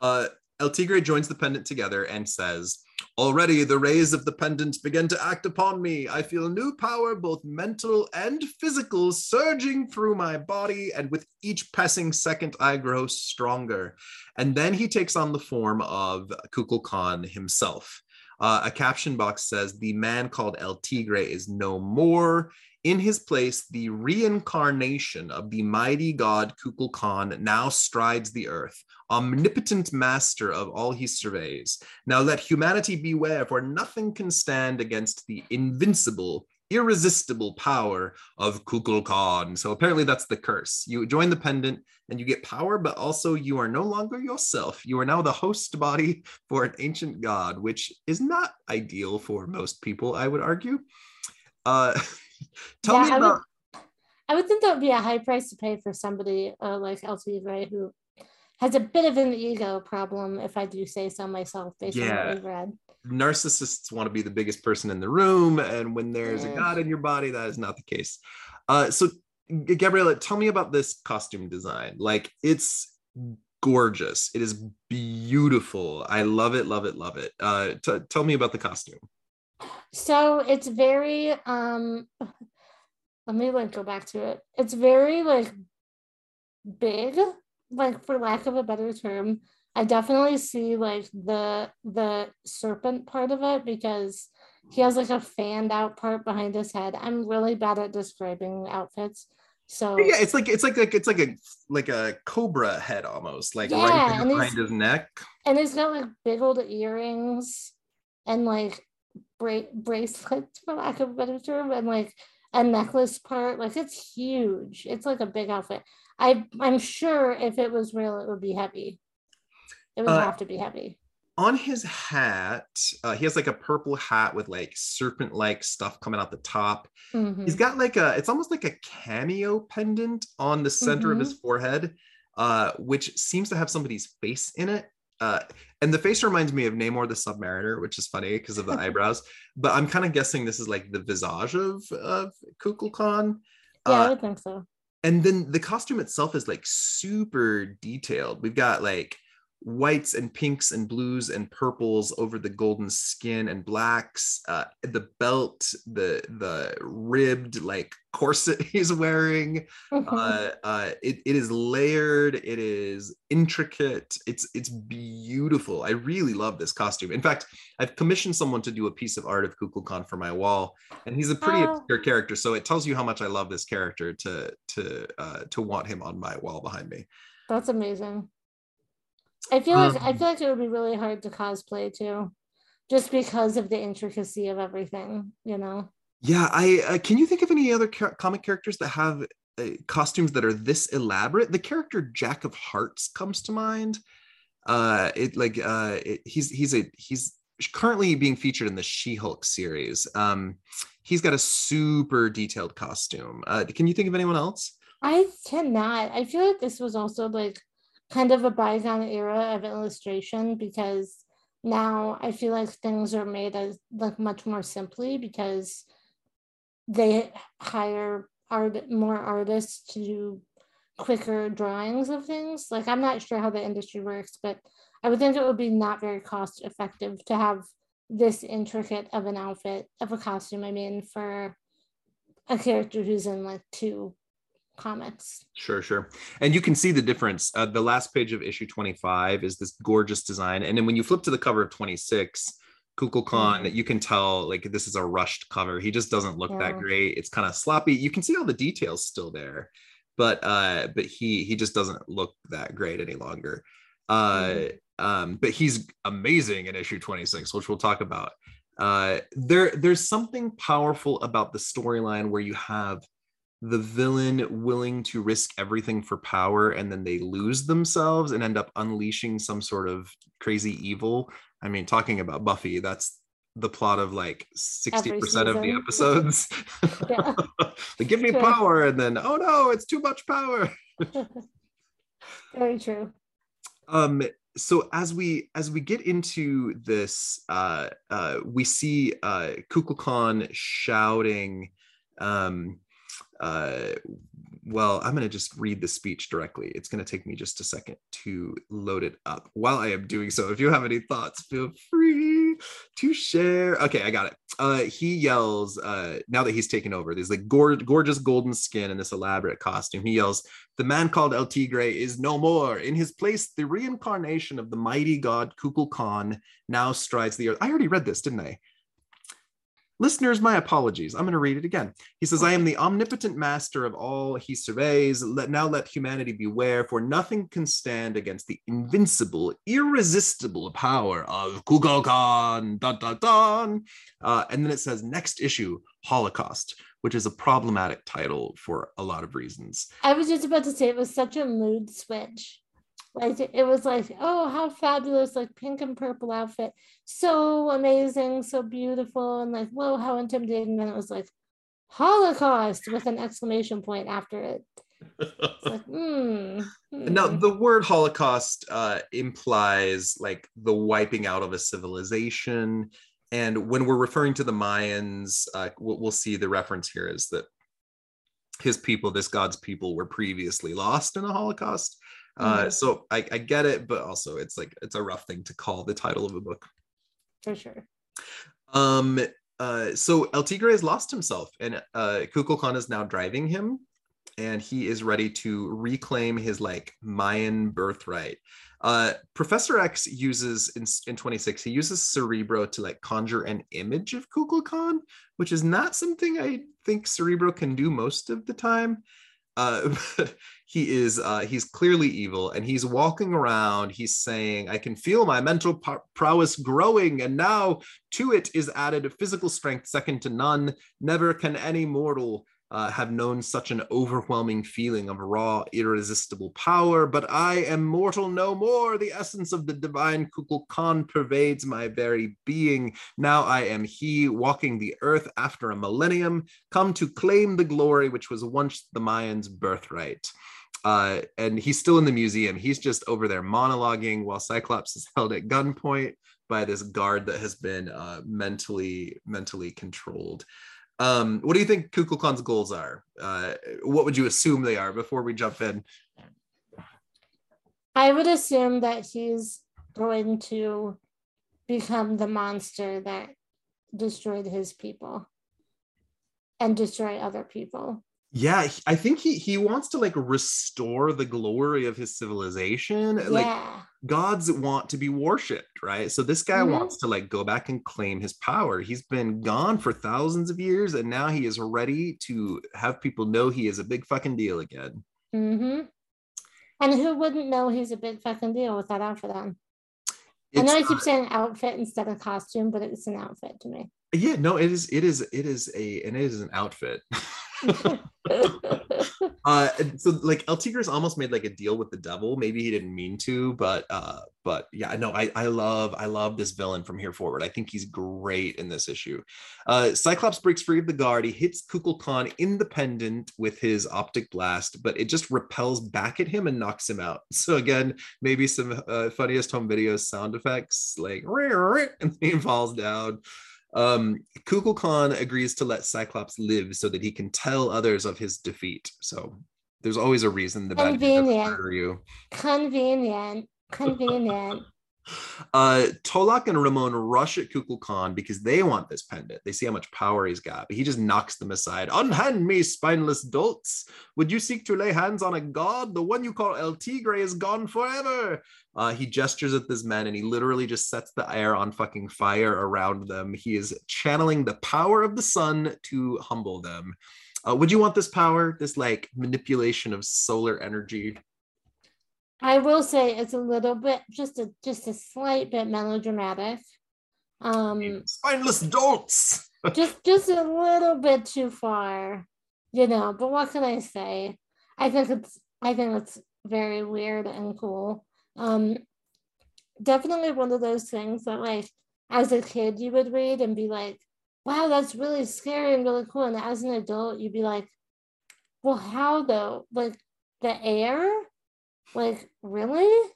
Uh, El Tigre joins the pendant together and says, Already the rays of the pendant begin to act upon me. I feel new power, both mental and physical, surging through my body, and with each passing second, I grow stronger. And then he takes on the form of Kukulkan himself. Uh, a caption box says, The man called El Tigre is no more. In his place, the reincarnation of the mighty god Kukulkan now strides the earth, omnipotent master of all he surveys. Now let humanity beware, for nothing can stand against the invincible, irresistible power of Kukulkan. So apparently that's the curse. You join the pendant and you get power, but also you are no longer yourself. You are now the host body [laughs] for an ancient god, which is not ideal for most people, I would argue. Uh, [laughs] [laughs] Tell yeah, me about. I would, I would think that would be a high price to pay for somebody uh, like El Tigre who has a bit of an ego problem, if I do say so myself, based yeah. on what we've read. Narcissists want to be the biggest person in the room, and when there's yeah. a god in your body, that is not the case. Uh, so, Gabriella, tell me about this costume design. Like, it's gorgeous. It is beautiful. I love it, love it, love it. Uh, t- tell me about the costume. So it's very um let me like go back to it. It's very like big, like for lack of a better term. I definitely see like the the serpent part of it because he has like a fanned out part behind his head. I'm really bad at describing outfits. So yeah, it's like it's like like it's like a like a cobra head almost, like yeah, right behind his neck. And he's got like big old earrings and like bra- bracelets, [laughs] for lack of a better term, and like a necklace part. Like it's huge. It's like a big outfit. I I'm sure if it was real, it would be heavy. It would uh, have to be heavy. On his hat, uh, he has like a purple hat with like serpent-like stuff coming out the top. Mm-hmm. He's got like a, it's almost like a cameo pendant on the center mm-hmm. of his forehead, uh, which seems to have somebody's face in it. Uh, and the face reminds me of Namor the Submariner, which is funny because of the [laughs] eyebrows. But I'm kind of guessing this is like the visage of of Kukulkan. Yeah, uh, I would think so. And then the costume itself is like super detailed. We've got like whites and pinks and blues and purples over the golden skin and blacks uh, the belt the the ribbed like corset [laughs] he's wearing. Mm-hmm. uh, uh, it, it is layered it is intricate it's it's beautiful. I really love this costume. In fact i've commissioned someone to do a piece of art of kukulkan for my wall and he's a pretty oh. obscure character so it tells you how much i love this character to to uh, to want him on my wall behind me. That's amazing I feel like I um, feel like it would be really hard to cosplay too, just because of the intricacy of everything. You know. Yeah, I uh, can you think of any other ca- comic characters that have uh, costumes that are this elaborate? The character Jack of Hearts comes to mind. Uh, it like uh, it, he's he's a he's currently being featured in the She-Hulk series. Um, he's got a super detailed costume. Uh, can you think of anyone else? I cannot. I feel like this was also like kind of a bygone era of illustration because now I feel like things are made as like much more simply because they hire art more artists to do quicker drawings of things. Like I'm not sure how the industry works, but I would think it would be not very cost effective to have this intricate of an outfit of a costume. I mean, for a character who's in like two Sure, sure. And you can see the difference. Uh, the last page of issue 25 is this gorgeous design. And then when you flip to the cover of 26, Kukulkan, mm-hmm. you can tell like this is a rushed cover. He just doesn't look yeah. that great. It's kind of sloppy. You can see all the details still there, but uh, but he he just doesn't look that great any longer. Uh, mm-hmm. um, but he's amazing in issue 26, which we'll talk about. Uh, there there's something powerful about the storyline where you have the villain willing to risk everything for power and then they lose themselves and end up unleashing some sort of crazy evil. I mean, talking about Buffy, that's the plot of like 60% of the episodes. [laughs] [laughs] they give me power and then, oh no, it's too much power. [laughs] Very true. Um, so as we as we get into this, uh, uh, we see uh, Kukulkan shouting Um, uh, well, I'm going to just read the speech directly. It's going to take me just a second to load it up. While I am doing so, if you have any thoughts, feel free to share. Okay, I got it. Uh, he yells, uh, now that he's taken over, there's like gorgeous golden skin and this elaborate costume. He yells, The man called El Tigre is no more. In his place, the reincarnation of the mighty god Kukulkan now strides the earth. I already read this, didn't I? Listeners, my apologies. I'm going to read it again. He says, I am the omnipotent master of all he surveys. Let now let humanity beware, for nothing can stand against the invincible, irresistible power of Kukulkan. Dun, dun, dun. Uh, and then it says, next issue, Holocaust, which is a problematic title for a lot of reasons. I was just about to say it was such a mood switch like it was like oh how fabulous like pink and purple outfit. So amazing so beautiful and like whoa how intimidating. And then it was like holocaust with an exclamation point after it. Like, [laughs] mm, now the word holocaust uh, implies like the wiping out of a civilization. And when we're referring to the mayans uh, we'll, we'll see the reference here is that his people this god's people were previously lost in the holocaust uh, mm-hmm. so I, I get it, but also it's like it's a rough thing to call the title of a book. For sure. Um. Uh. So El Tigre has lost himself, and uh, Kukulkan is now driving him, and he is ready to reclaim his like Mayan birthright. Uh, Professor X uses in, in 26, he uses Cerebro to like conjure an image of Kukulkan, which is not something I think Cerebro can do most of the time. Uh, [laughs] he is uh, he's clearly evil and he's walking around he's saying i can feel my mental prowess growing and now to it is added physical strength second to none never can any mortal uh, have known such an overwhelming feeling of raw, irresistible power, but I am mortal no more. The essence of the divine Kukulkan pervades my very being. Now I am he walking the earth after a millennium, come to claim the glory which was once the Mayans' birthright. Uh, and he's still in the museum. He's just over there monologuing while Cyclops is [laughs] held at gunpoint by this guard that has been uh, mentally mentally controlled. Um, what do you think Kukulkan's goals are? Uh, what would you assume they are before we jump in? I would assume that he's going to become the monster that destroyed his people and destroy other people. Yeah, I think he he wants to like restore the glory of his civilization. Yeah. Like gods want to be worshipped, right? So this guy mm-hmm. wants to like go back and claim his power. He's been gone for thousands of years and now he is ready to have people know he is a big fucking deal again. Mm-hmm. And who wouldn't know he's a big fucking deal with that outfit on? It's, I know I keep saying outfit instead of costume, but it's an outfit to me. Yeah, no, it is. It is. It is a, and it is an outfit. [laughs] [laughs] uh so like El Tigre's almost made like a deal with the devil. Maybe he didn't mean to but uh but yeah no I I love I love this villain from here forward. I think he's great in this issue. Uh Cyclops breaks free of the guard. He hits Kukulkan independent with his optic blast but it just repels back at him and knocks him out. [laughs] So again maybe some uh, funniest home videos sound effects like [laughs] and he falls down um, Kukulkan agrees to let Cyclops live so that he can tell others of his defeat. So there's always a reason the bad guys murder you. Convenient. Convenient. Uh, Tolak and Ramon rush at Kukulkan because they want this pendant. They see how much power he's got, but he just knocks them aside. Unhand me, spineless dolts. Would you seek to lay hands on a god? The one you call El Tigre is gone forever. Uh, he gestures at this men and he literally just sets the air on fucking fire around them. He is channeling the power of the sun to humble them. Uh, would you want this power, this like manipulation of solar energy? I will say it's a little bit, just a just a slight bit melodramatic. Um, Spineless dolts. [laughs] just just a little bit too far, you know. But what can I say? I think it's I think it's very weird and cool. Um, definitely one of those things that like as a kid you would read and be like, wow, that's really scary and really cool. And as an adult, you'd be like, well, how though? Like the air like, really?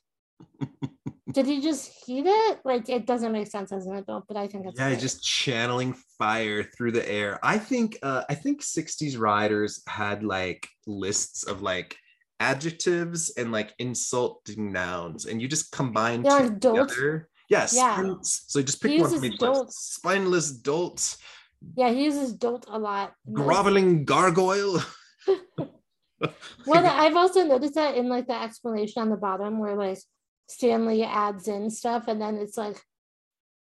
[laughs] Did he just heat it? Like it doesn't make sense as an adult, but I think it's yeah, great. just channeling fire through the air. I think uh I think 60s riders had like lists of like adjectives and like insulting nouns, and you just combine Yeah, like together. Yes. Yeah. So just pick He one from each dolt. Spineless dolt, yeah, he uses dolt a lot. groveling gargoyle. [laughs] [laughs] Well, I've also noticed that in like the explanation on the bottom where like Stan Lee adds in stuff and then it's like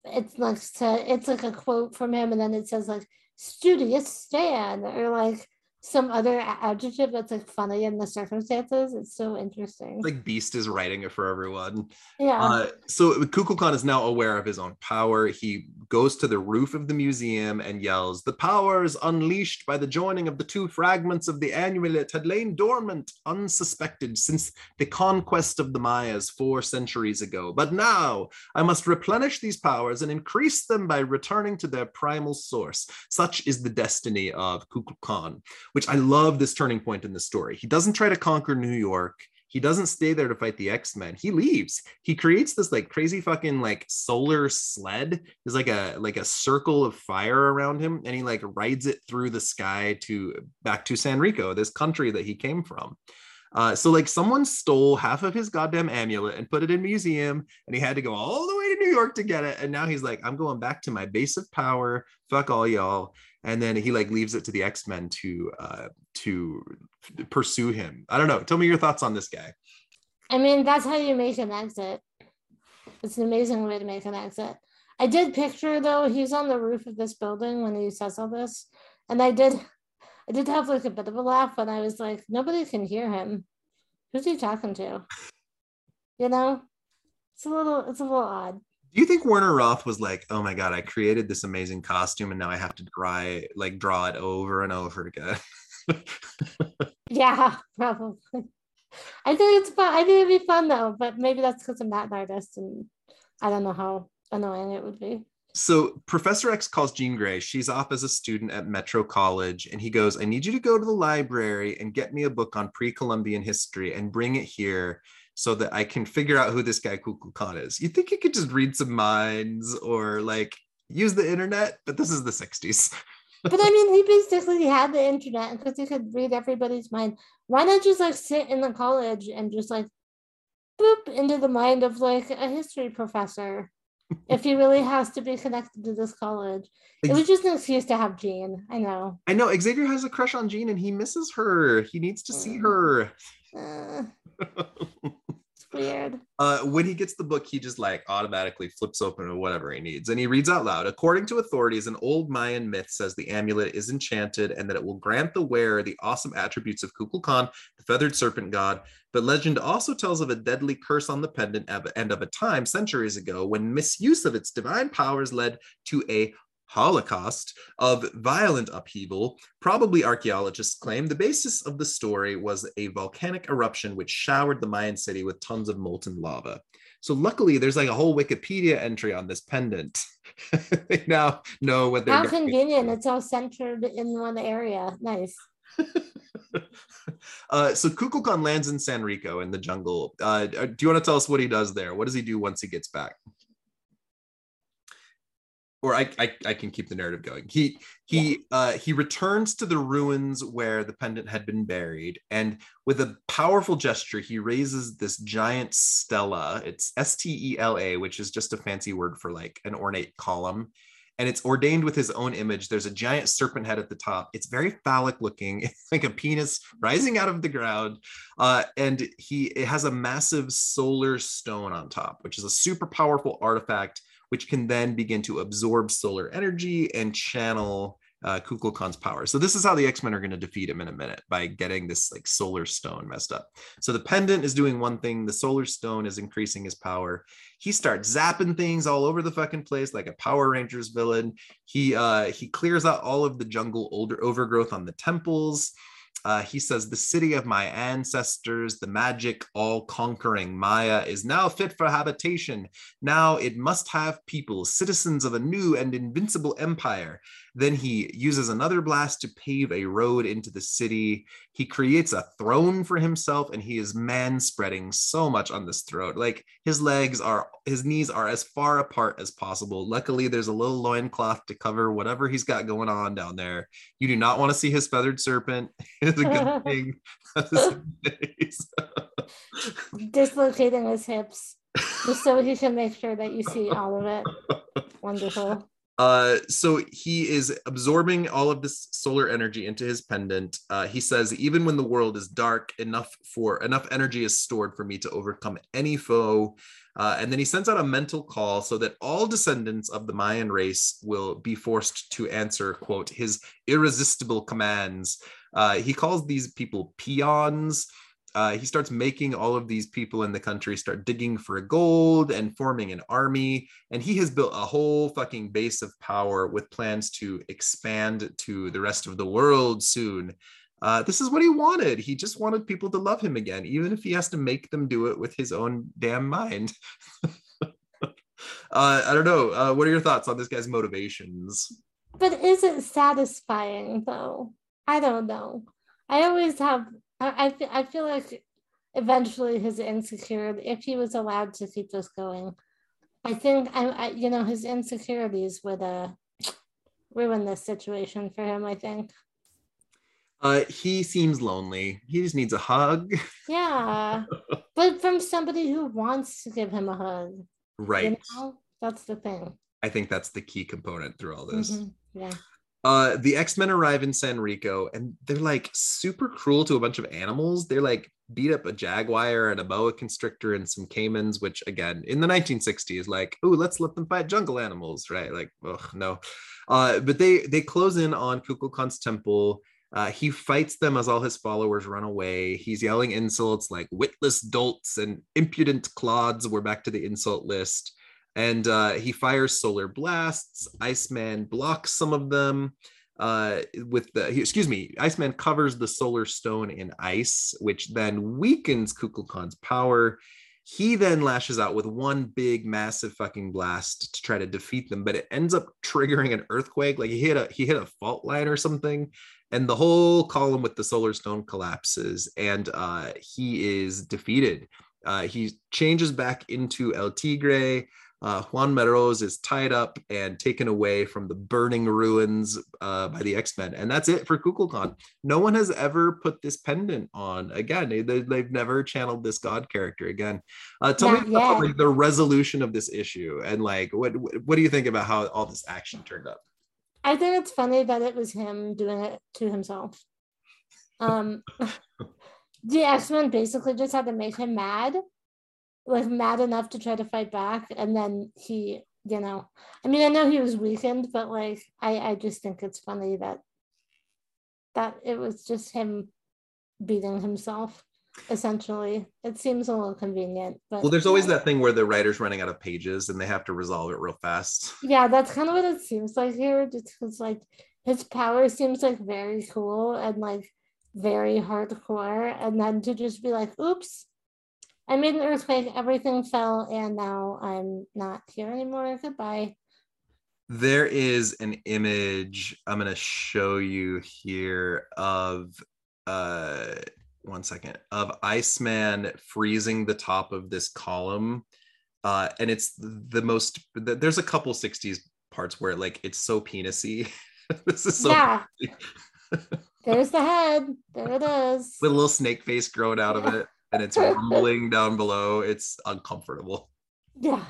it's like to, it's like a quote from him and then it says like studious Stan or like some other adjective that's like funny in the circumstances. It's so interesting. like Beast is writing it for everyone. yeah. Uh, so Kukulkan is now aware of his own power. He goes to the roof of the museum and yells, The powers unleashed by the joining of the two fragments of the amulet had lain dormant, unsuspected, since the conquest of the Mayas four centuries ago. But now I must replenish these powers and increase them by returning to their primal source. Such is the destiny of Kukulkan, which I love this turning point in the story. He doesn't try to conquer New York. He doesn't stay there to fight the X-Men. He leaves. He creates this like crazy fucking like solar sled. There's like a like a circle of fire around him, and he like rides it through the sky to back to San Rico, this country that he came from. Uh, so like someone stole half of his goddamn amulet and put it in museum, and he had to go all the way to New York to get it. And now he's like, I'm going back to my base of power. Fuck all y'all. And then he like leaves it to the X Men to uh, to pursue him. I don't know. Tell me your thoughts on this guy. I mean, that's how you make an exit. It's an amazing way to make an exit. I did picture though, he's on the roof of this building when he says all this. And I did I did have like a bit of a laugh when I was like, nobody can hear him. Who's he talking to? You know? It's a little it's a little odd. Do you think Werner Roth was like, "Oh my god, I created this amazing costume, and now I have to it, like draw it over and over again"? [laughs] Yeah, probably. I think it's fun. I think it'd be fun though, but maybe that's because I'm not an artist and I don't know how annoying it would be. so Professor X calls Jean Grey. She's off as a student at Metro College, and he goes, "I need you to go to the library and get me a book on pre-Columbian history and bring it here." So that I can figure out who this guy Kukulkan is. You think you could just read some minds or like use the internet? But this is the 60s. But I mean, he basically had the internet because he could read everybody's mind. Why not just like sit in the college and just like boop into the mind of like a history professor if he really has to be connected to this college? It was just an excuse to have Jean. I know. I know Xavier has a crush on Jean and he misses her. He needs to see her. Uh, [laughs] weird. uh, when he gets the book, he just like automatically flips open whatever he needs. And he reads out loud According to authorities, an old Mayan myth says the amulet is enchanted and that it will grant the wearer the awesome attributes of Kukulkan, the feathered serpent god. But legend also tells of a deadly curse on the pendant and of a time centuries ago when misuse of its divine powers led to a holocaust of violent upheaval. Probably archaeologists claim the basis of the story was a volcanic eruption which showered the Mayan city with tons of molten lava. So luckily, there's like a whole Wikipedia entry on this pendant. [laughs] they now know what they're How convenient. It's all centered in one area. Nice. [laughs] uh, so Kukulkan lands in San Rico in the jungle. Uh, do you want to tell us what he does there? What does he do once he gets back? Or I, I, I can keep the narrative going. He he uh, he returns to the ruins where the pendant had been buried, and with a powerful gesture, he raises this giant stela. It's S T E L A, which is just a fancy word for like an ornate column and it's ordained with his own image. There's a giant serpent head at the top. It's very phallic looking. [laughs] It's like a penis rising out of the ground. Uh, and he it has a massive solar stone on top, which is a super powerful artifact, which can then begin to absorb solar energy and channel uh, Kukulkan's power. So this is how the X-Men are going to defeat him in a minute by getting this like solar stone messed up. So the pendant is doing one thing, the solar stone is increasing his power. He starts zapping things all over the fucking place like a Power Rangers villain. He uh he clears out all of the jungle older overgrowth on the temples. Uh, he says, The city of my ancestors, the magic all conquering Maya, is now fit for habitation. Now it must have people, citizens of a new and invincible empire. Then he uses another blast to pave a road into the city. He creates a throne for himself and he is man spreading so much on this throne. Like his legs are, his knees are as far apart as possible. Luckily, there's a little loincloth to cover whatever he's got going on down there. You do not want to see his feathered serpent. [laughs] it's a good [laughs] thing. [laughs] Dislocating his hips just so he can make sure that you see all of it. Wonderful. Uh, so he is absorbing all of this solar energy into his pendant. Uh, he says, even when the world is dark, enough for enough energy is stored for me to overcome any foe. Uh, and then he sends out a mental call so that all descendants of the Mayan race will be forced to answer, quote, his irresistible commands. Uh, he calls these people peons uh, he starts making all of these people in the country start digging for gold and forming an army. And he has built a whole fucking base of power with plans to expand to the rest of the world soon. Uh, this is what he wanted. He just wanted people to love him again, even if he has to make them do it with his own damn mind. [laughs] uh, I don't know. Uh, what are your thoughts on this guy's motivations? But is it satisfying though? I don't know. I always have I, I, I feel like eventually his insecurity, if he was allowed to keep this going, I think I, I you know his insecurities would uh ruin this situation for him. I think. Uh, he seems lonely. He just needs a hug. Yeah, [laughs] but from somebody who wants to give him a hug. Right. You know? That's the thing. I think that's the key component through all this. Mm-hmm. Yeah. Uh, the X-Men arrive in San Rico and they're like super cruel to a bunch of animals. They're like beat up a jaguar and a boa constrictor and some caimans, which again in the 1960s, like, oh, let's let them fight jungle animals, right? Like, ugh, no. Uh, but they they close in on Kukulkan's temple. Uh, he fights them as all his followers run away. He's yelling insults like witless dolts and impudent clods. We're back to the insult list and uh, he fires solar blasts. Iceman blocks some of them uh, with the he, excuse me. Iceman covers the solar stone in ice, which then weakens Kukulkan's power. He then lashes out with one big, massive fucking blast to try to defeat them, but it ends up triggering an earthquake. Like he hit a he hit a fault line or something, and the whole column with the solar stone collapses, and uh, he is defeated. Uh, he changes back into El Tigre uh, Juan Maroz is tied up and taken away from the burning ruins uh, by the X-Men. And that's it for Kukulkan. No one has ever put this pendant on again. They, have never channeled this God character again. Uh, tell Not me about like, the resolution of this issue and like, what, what do you think about how all this action turned up? I think it's funny that it was him doing it to himself. Um, [laughs] the X-Men basically just had to make him mad like mad enough to try to fight back and then he you know i mean i know he was weakened but like i i just think it's funny that that it was just him beating himself essentially it seems a little convenient but well there's always yeah. that thing where the writer's running out of pages and they have to resolve it real fast [laughs] yeah that's kind of what it seems like here just because like his power seems like very cool and like very hardcore and then to just be like oops I made an earthquake, everything fell, and now I'm not here anymore. Goodbye. There is an image I'm going to show you here of, uh, one second, of Iceman freezing the top of this column. Uh, and it's the most, there's a couple 60s parts where like it's so penisy. [laughs] this is so. Yeah. [laughs] There's the head. There it is. With a little snake face growing out yeah. of it and it's [laughs] rumbling down below. It's uncomfortable. Yeah.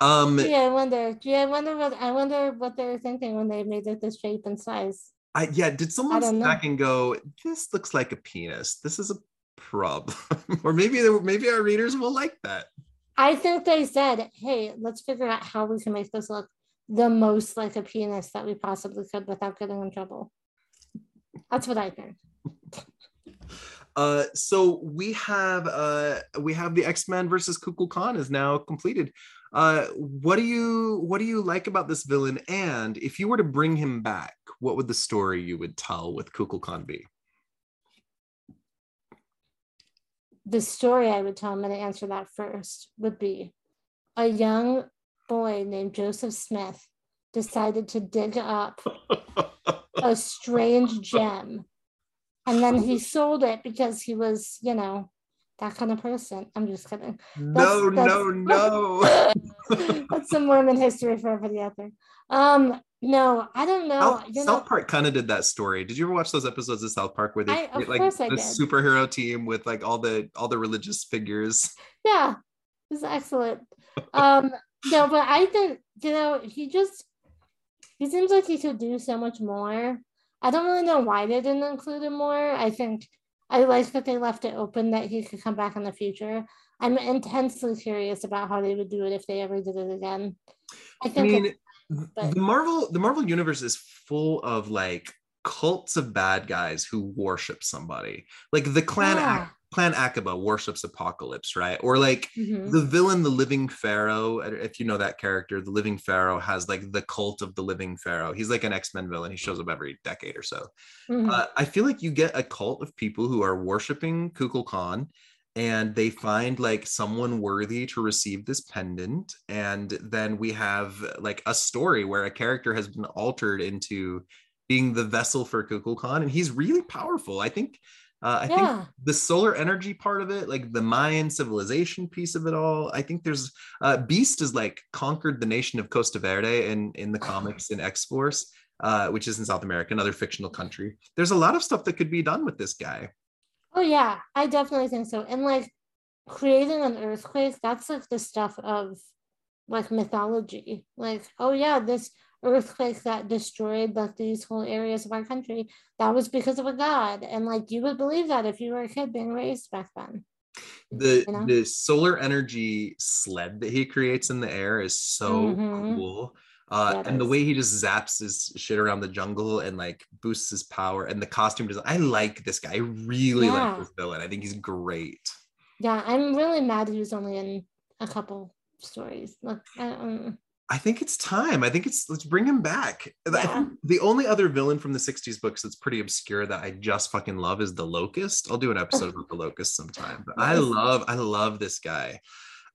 Um yeah, I wonder. Yeah, I wonder what I wonder what they were thinking when they made it this shape and size. I yeah, did someone sit back and go, this looks like a penis. This is a problem. [laughs] or maybe they, maybe our readers will like that. I think they said, hey, let's figure out how we can make this look the most like a penis that we possibly could without getting in trouble. That's what I think. Uh, so we have uh, we have the X Men versus Kukulkan is now completed. Uh, what do you what do you like about this villain? And if you were to bring him back, what would the story you would tell with Kukulkan be? The story I would tell. I'm going to answer that first. Would be a young boy named Joseph Smith decided to dig up [laughs] a strange gem and then he sold it because he was, you know, that kind of person. I'm just kidding. No, that's, no, [laughs] no. that's some Mormon history for everybody out there. Um, no, I don't know. South, South Park kind of did that story. Did you ever watch those episodes of South Park where they I, like the did. superhero team with like all the all the religious figures? Yeah, it's excellent. um, no, but I think you know he just he seems like he could do so much more. I don't really know why they didn't include him more. I think I like that they left it open that he could come back in the future. I'm intensely curious about how they would do it if they ever did it again. I think I mean, but... the Marvel the Marvel universe is full of like cults of bad guys who worship somebody. Like the clan yeah. Clan Akkaba worships Apocalypse, right? Or like mm-hmm. the villain, the Living Pharaoh. If you know that character, the Living Pharaoh has like the cult of the Living Pharaoh. He's like an X Men villain. He shows up every decade or so. Mm-hmm. Uh, I feel like you get a cult of people who are worshiping Kukulkan, and they find like someone worthy to receive this pendant, and then we have like a story where a character has been altered into being the vessel for Kukulkan, and he's really powerful. I think uh, I yeah. think the solar energy part of it, like the Mayan civilization piece of it all, I think there's uh, Beast is like conquered the nation of Costa Verde in in the [laughs] comics in X Force, uh, which is in South America, another fictional country. There's a lot of stuff that could be done with this guy. Oh yeah, I definitely think so. And like creating an earthquake, that's like the stuff of like mythology. Like, oh yeah, this earthquake that destroyed like these whole areas of our country, that was because of a god. And like you would believe that if you were a kid being raised back then. The you know? the solar energy sled that he creates in the air is so mm-hmm. cool. Uh, and is. the way he just zaps his shit around the jungle and like boosts his power and the costume design. I like this guy. I really yeah. like this villain. I think he's great. Yeah, I'm really mad he was only in a couple stories. Like, I don't, I think it's time. I think it's let's bring him back. Yeah. The only other villain from the 60s books that's pretty obscure that I just fucking love is the Locust. I'll do an episode with the Locust sometime. But I love, I love this guy.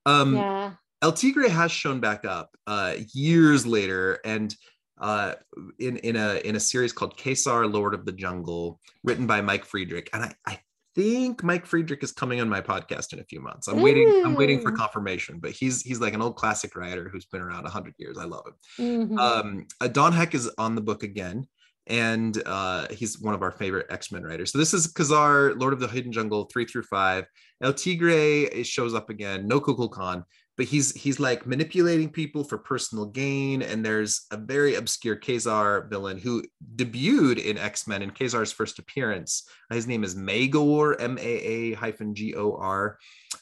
Um yeah. El Tigre has shown back up uh years later and uh in in a in a series called Ka-Zar Lord of the Jungle, written by Mike Friedrich. And I, I think Mike Friedrich is coming on my podcast in a few months. I'm waiting. I'm waiting for confirmation, but he's he's like an old classic writer who's been around hundred years. I love him. Mm-hmm. Um, uh, Don Heck is on the book again, and uh, he's one of our favorite X Men writers. So this is Ka-Zar, Lord of the Hidden Jungle, three through five. El Tigre shows up again. No Kukulkan but he's he's like manipulating people for personal gain and there's a very obscure Ka-Zar villain who debuted in X-Men in Ka-Zar's first appearance. His name is Maa-Gor M-A-A hyphen G-O-R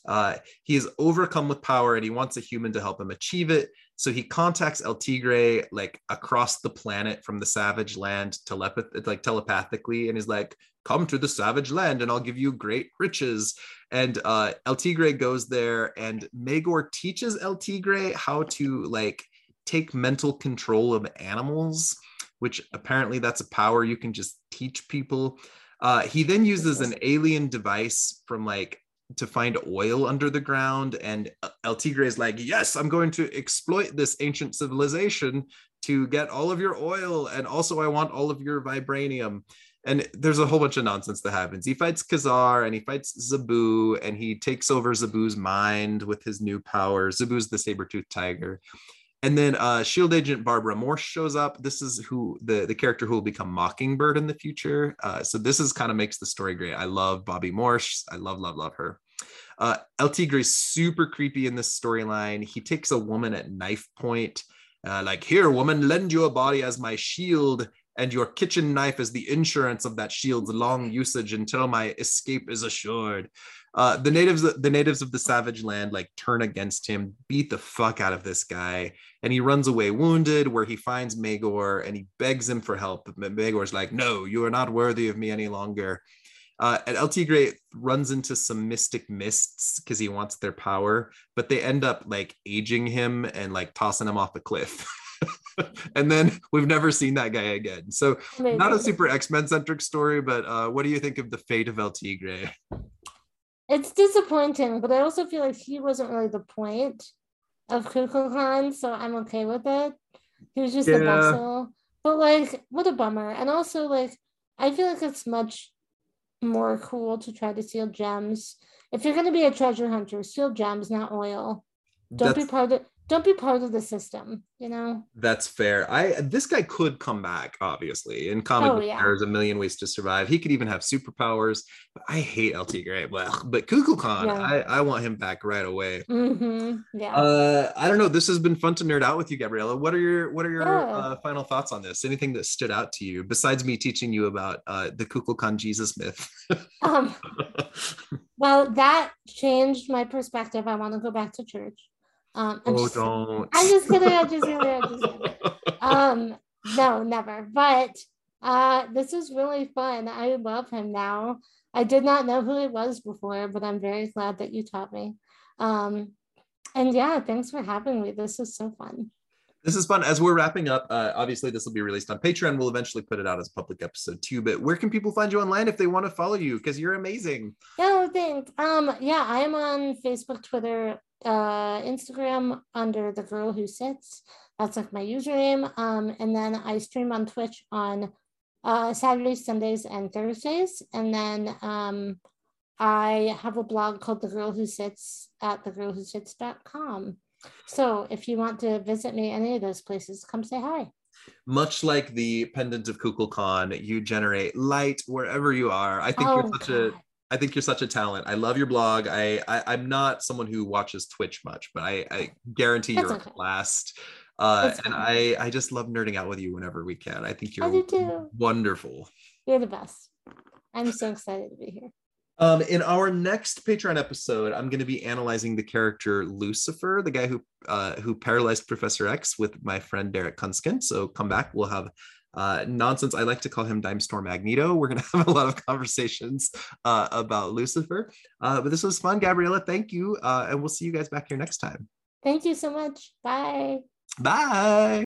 uh, he is overcome with power and he wants a human to help him achieve it so he contacts El Tigre like across the planet from the savage land telepath- like telepathically and is like come to the savage land and I'll give you great riches. And uh, El Tigre goes there and Maa-Gor teaches El Tigre how to like take mental control of animals, which apparently that's a power you can just teach people. Uh, he then uses an alien device from like to find oil under the ground and El Tigre is like, "Yes, I'm going to exploit this ancient civilization to get all of your oil and also I want all of your vibranium." and there's a whole bunch of nonsense that happens. He fights Ka-Zar and he fights Zabu and he takes over Zabu's mind with his new power. Zabu's the saber-toothed tiger. And then uh, Shield Agent Barbara Morse shows up. This is who the, the character who will become Mockingbird in the future. Uh, so this is kind of makes the story great. I love Bobbi Morse. I love, love, love her. Uh, El Tigre is super creepy in this storyline. He takes a woman at knife point, uh, like, here, woman, lend you a body as my shield and your kitchen knife is the insurance of that shield's long usage until my escape is assured. Uh, the natives, the natives of the savage land, like turn against him, beat the fuck out of this guy, and he runs away wounded. Where he finds Maa-Gor and he begs him for help. Maa-Gor's like, "No, you are not worthy of me any longer." Uh, and El Tigre runs into some mystic mists because he wants their power, but they end up like aging him and like tossing him off the cliff. [laughs] and then we've never seen that guy again. So Amazing. not a super X Men centric story, but uh, what do you think of the fate of El Tigre? it's disappointing, but I also feel like he wasn't really the point of Kukulkan, so I'm okay with it. He was just yeah. the vessel. But like, what a bummer. And also, like, I feel like it's much more cool to try to steal gems. If you're gonna be a treasure hunter, steal gems, not oil. Don't That's... be part of don't be part of the system you know? That's fair. I this guy could come back obviously. In comic oh, yeah. there's a million ways to survive. He could even have superpowers but i hate El Tigre well but kukulkan yeah. I, I want him back right away. Mm-hmm. yeah. Uh i don't know. This has been fun to nerd out with you gabriella. What are your what are your yeah. uh, final thoughts on this? Anything that stood out to you besides me teaching you about uh the kukulkan jesus myth? Um well that changed my perspective. I want to go back to church um, I'm oh, just, don't. I'm just kidding. I'm just kidding. I'm just kidding. [laughs] Um, no, never. But uh, this is really fun. I love him now. I did not know who he was before, but I'm very glad that you taught me. Um, and yeah, thanks for having me. This is so fun. This is fun. As we're wrapping up, uh, obviously this will be released on Patreon. We'll eventually put it out as a public episode too. But where can people find you online if they want to follow you? Because you're amazing. Yeah, thanks. Um, yeah, I'm on Facebook, Twitter, uh, Instagram under the girl who sits. That's like my username. Um, and then I stream on Twitch on uh, Saturdays, Sundays, and Thursdays. And then um, I have a blog called The Girl Who Sits at thegirlwhosits.com. So if you want to visit me any of those places, come say hi. Much like the pendant of Kukulkan, you generate light wherever you are. I think oh, you're such God. a I think you're such a talent. I love your blog. I, I am not someone who watches Twitch much, but I, I guarantee That's you're okay. a blast. Uh, and I I just love nerding out with you whenever we can. I think you're I wonderful. You're the best. I'm so excited to be here. Um, in our next Patreon episode, I'm going to be analyzing the character Lucifer, the guy who uh, who paralyzed Professor X, with my friend Derek Künsken. So come back. We'll have uh, nonsense. I like to call him Dime Store Magneto. We're going [laughs] to have a lot of conversations uh, about Lucifer. Uh, but this was fun, Gabriella. Thank you. Uh, and we'll see you guys back here next time. Thank you so much. Bye. Bye.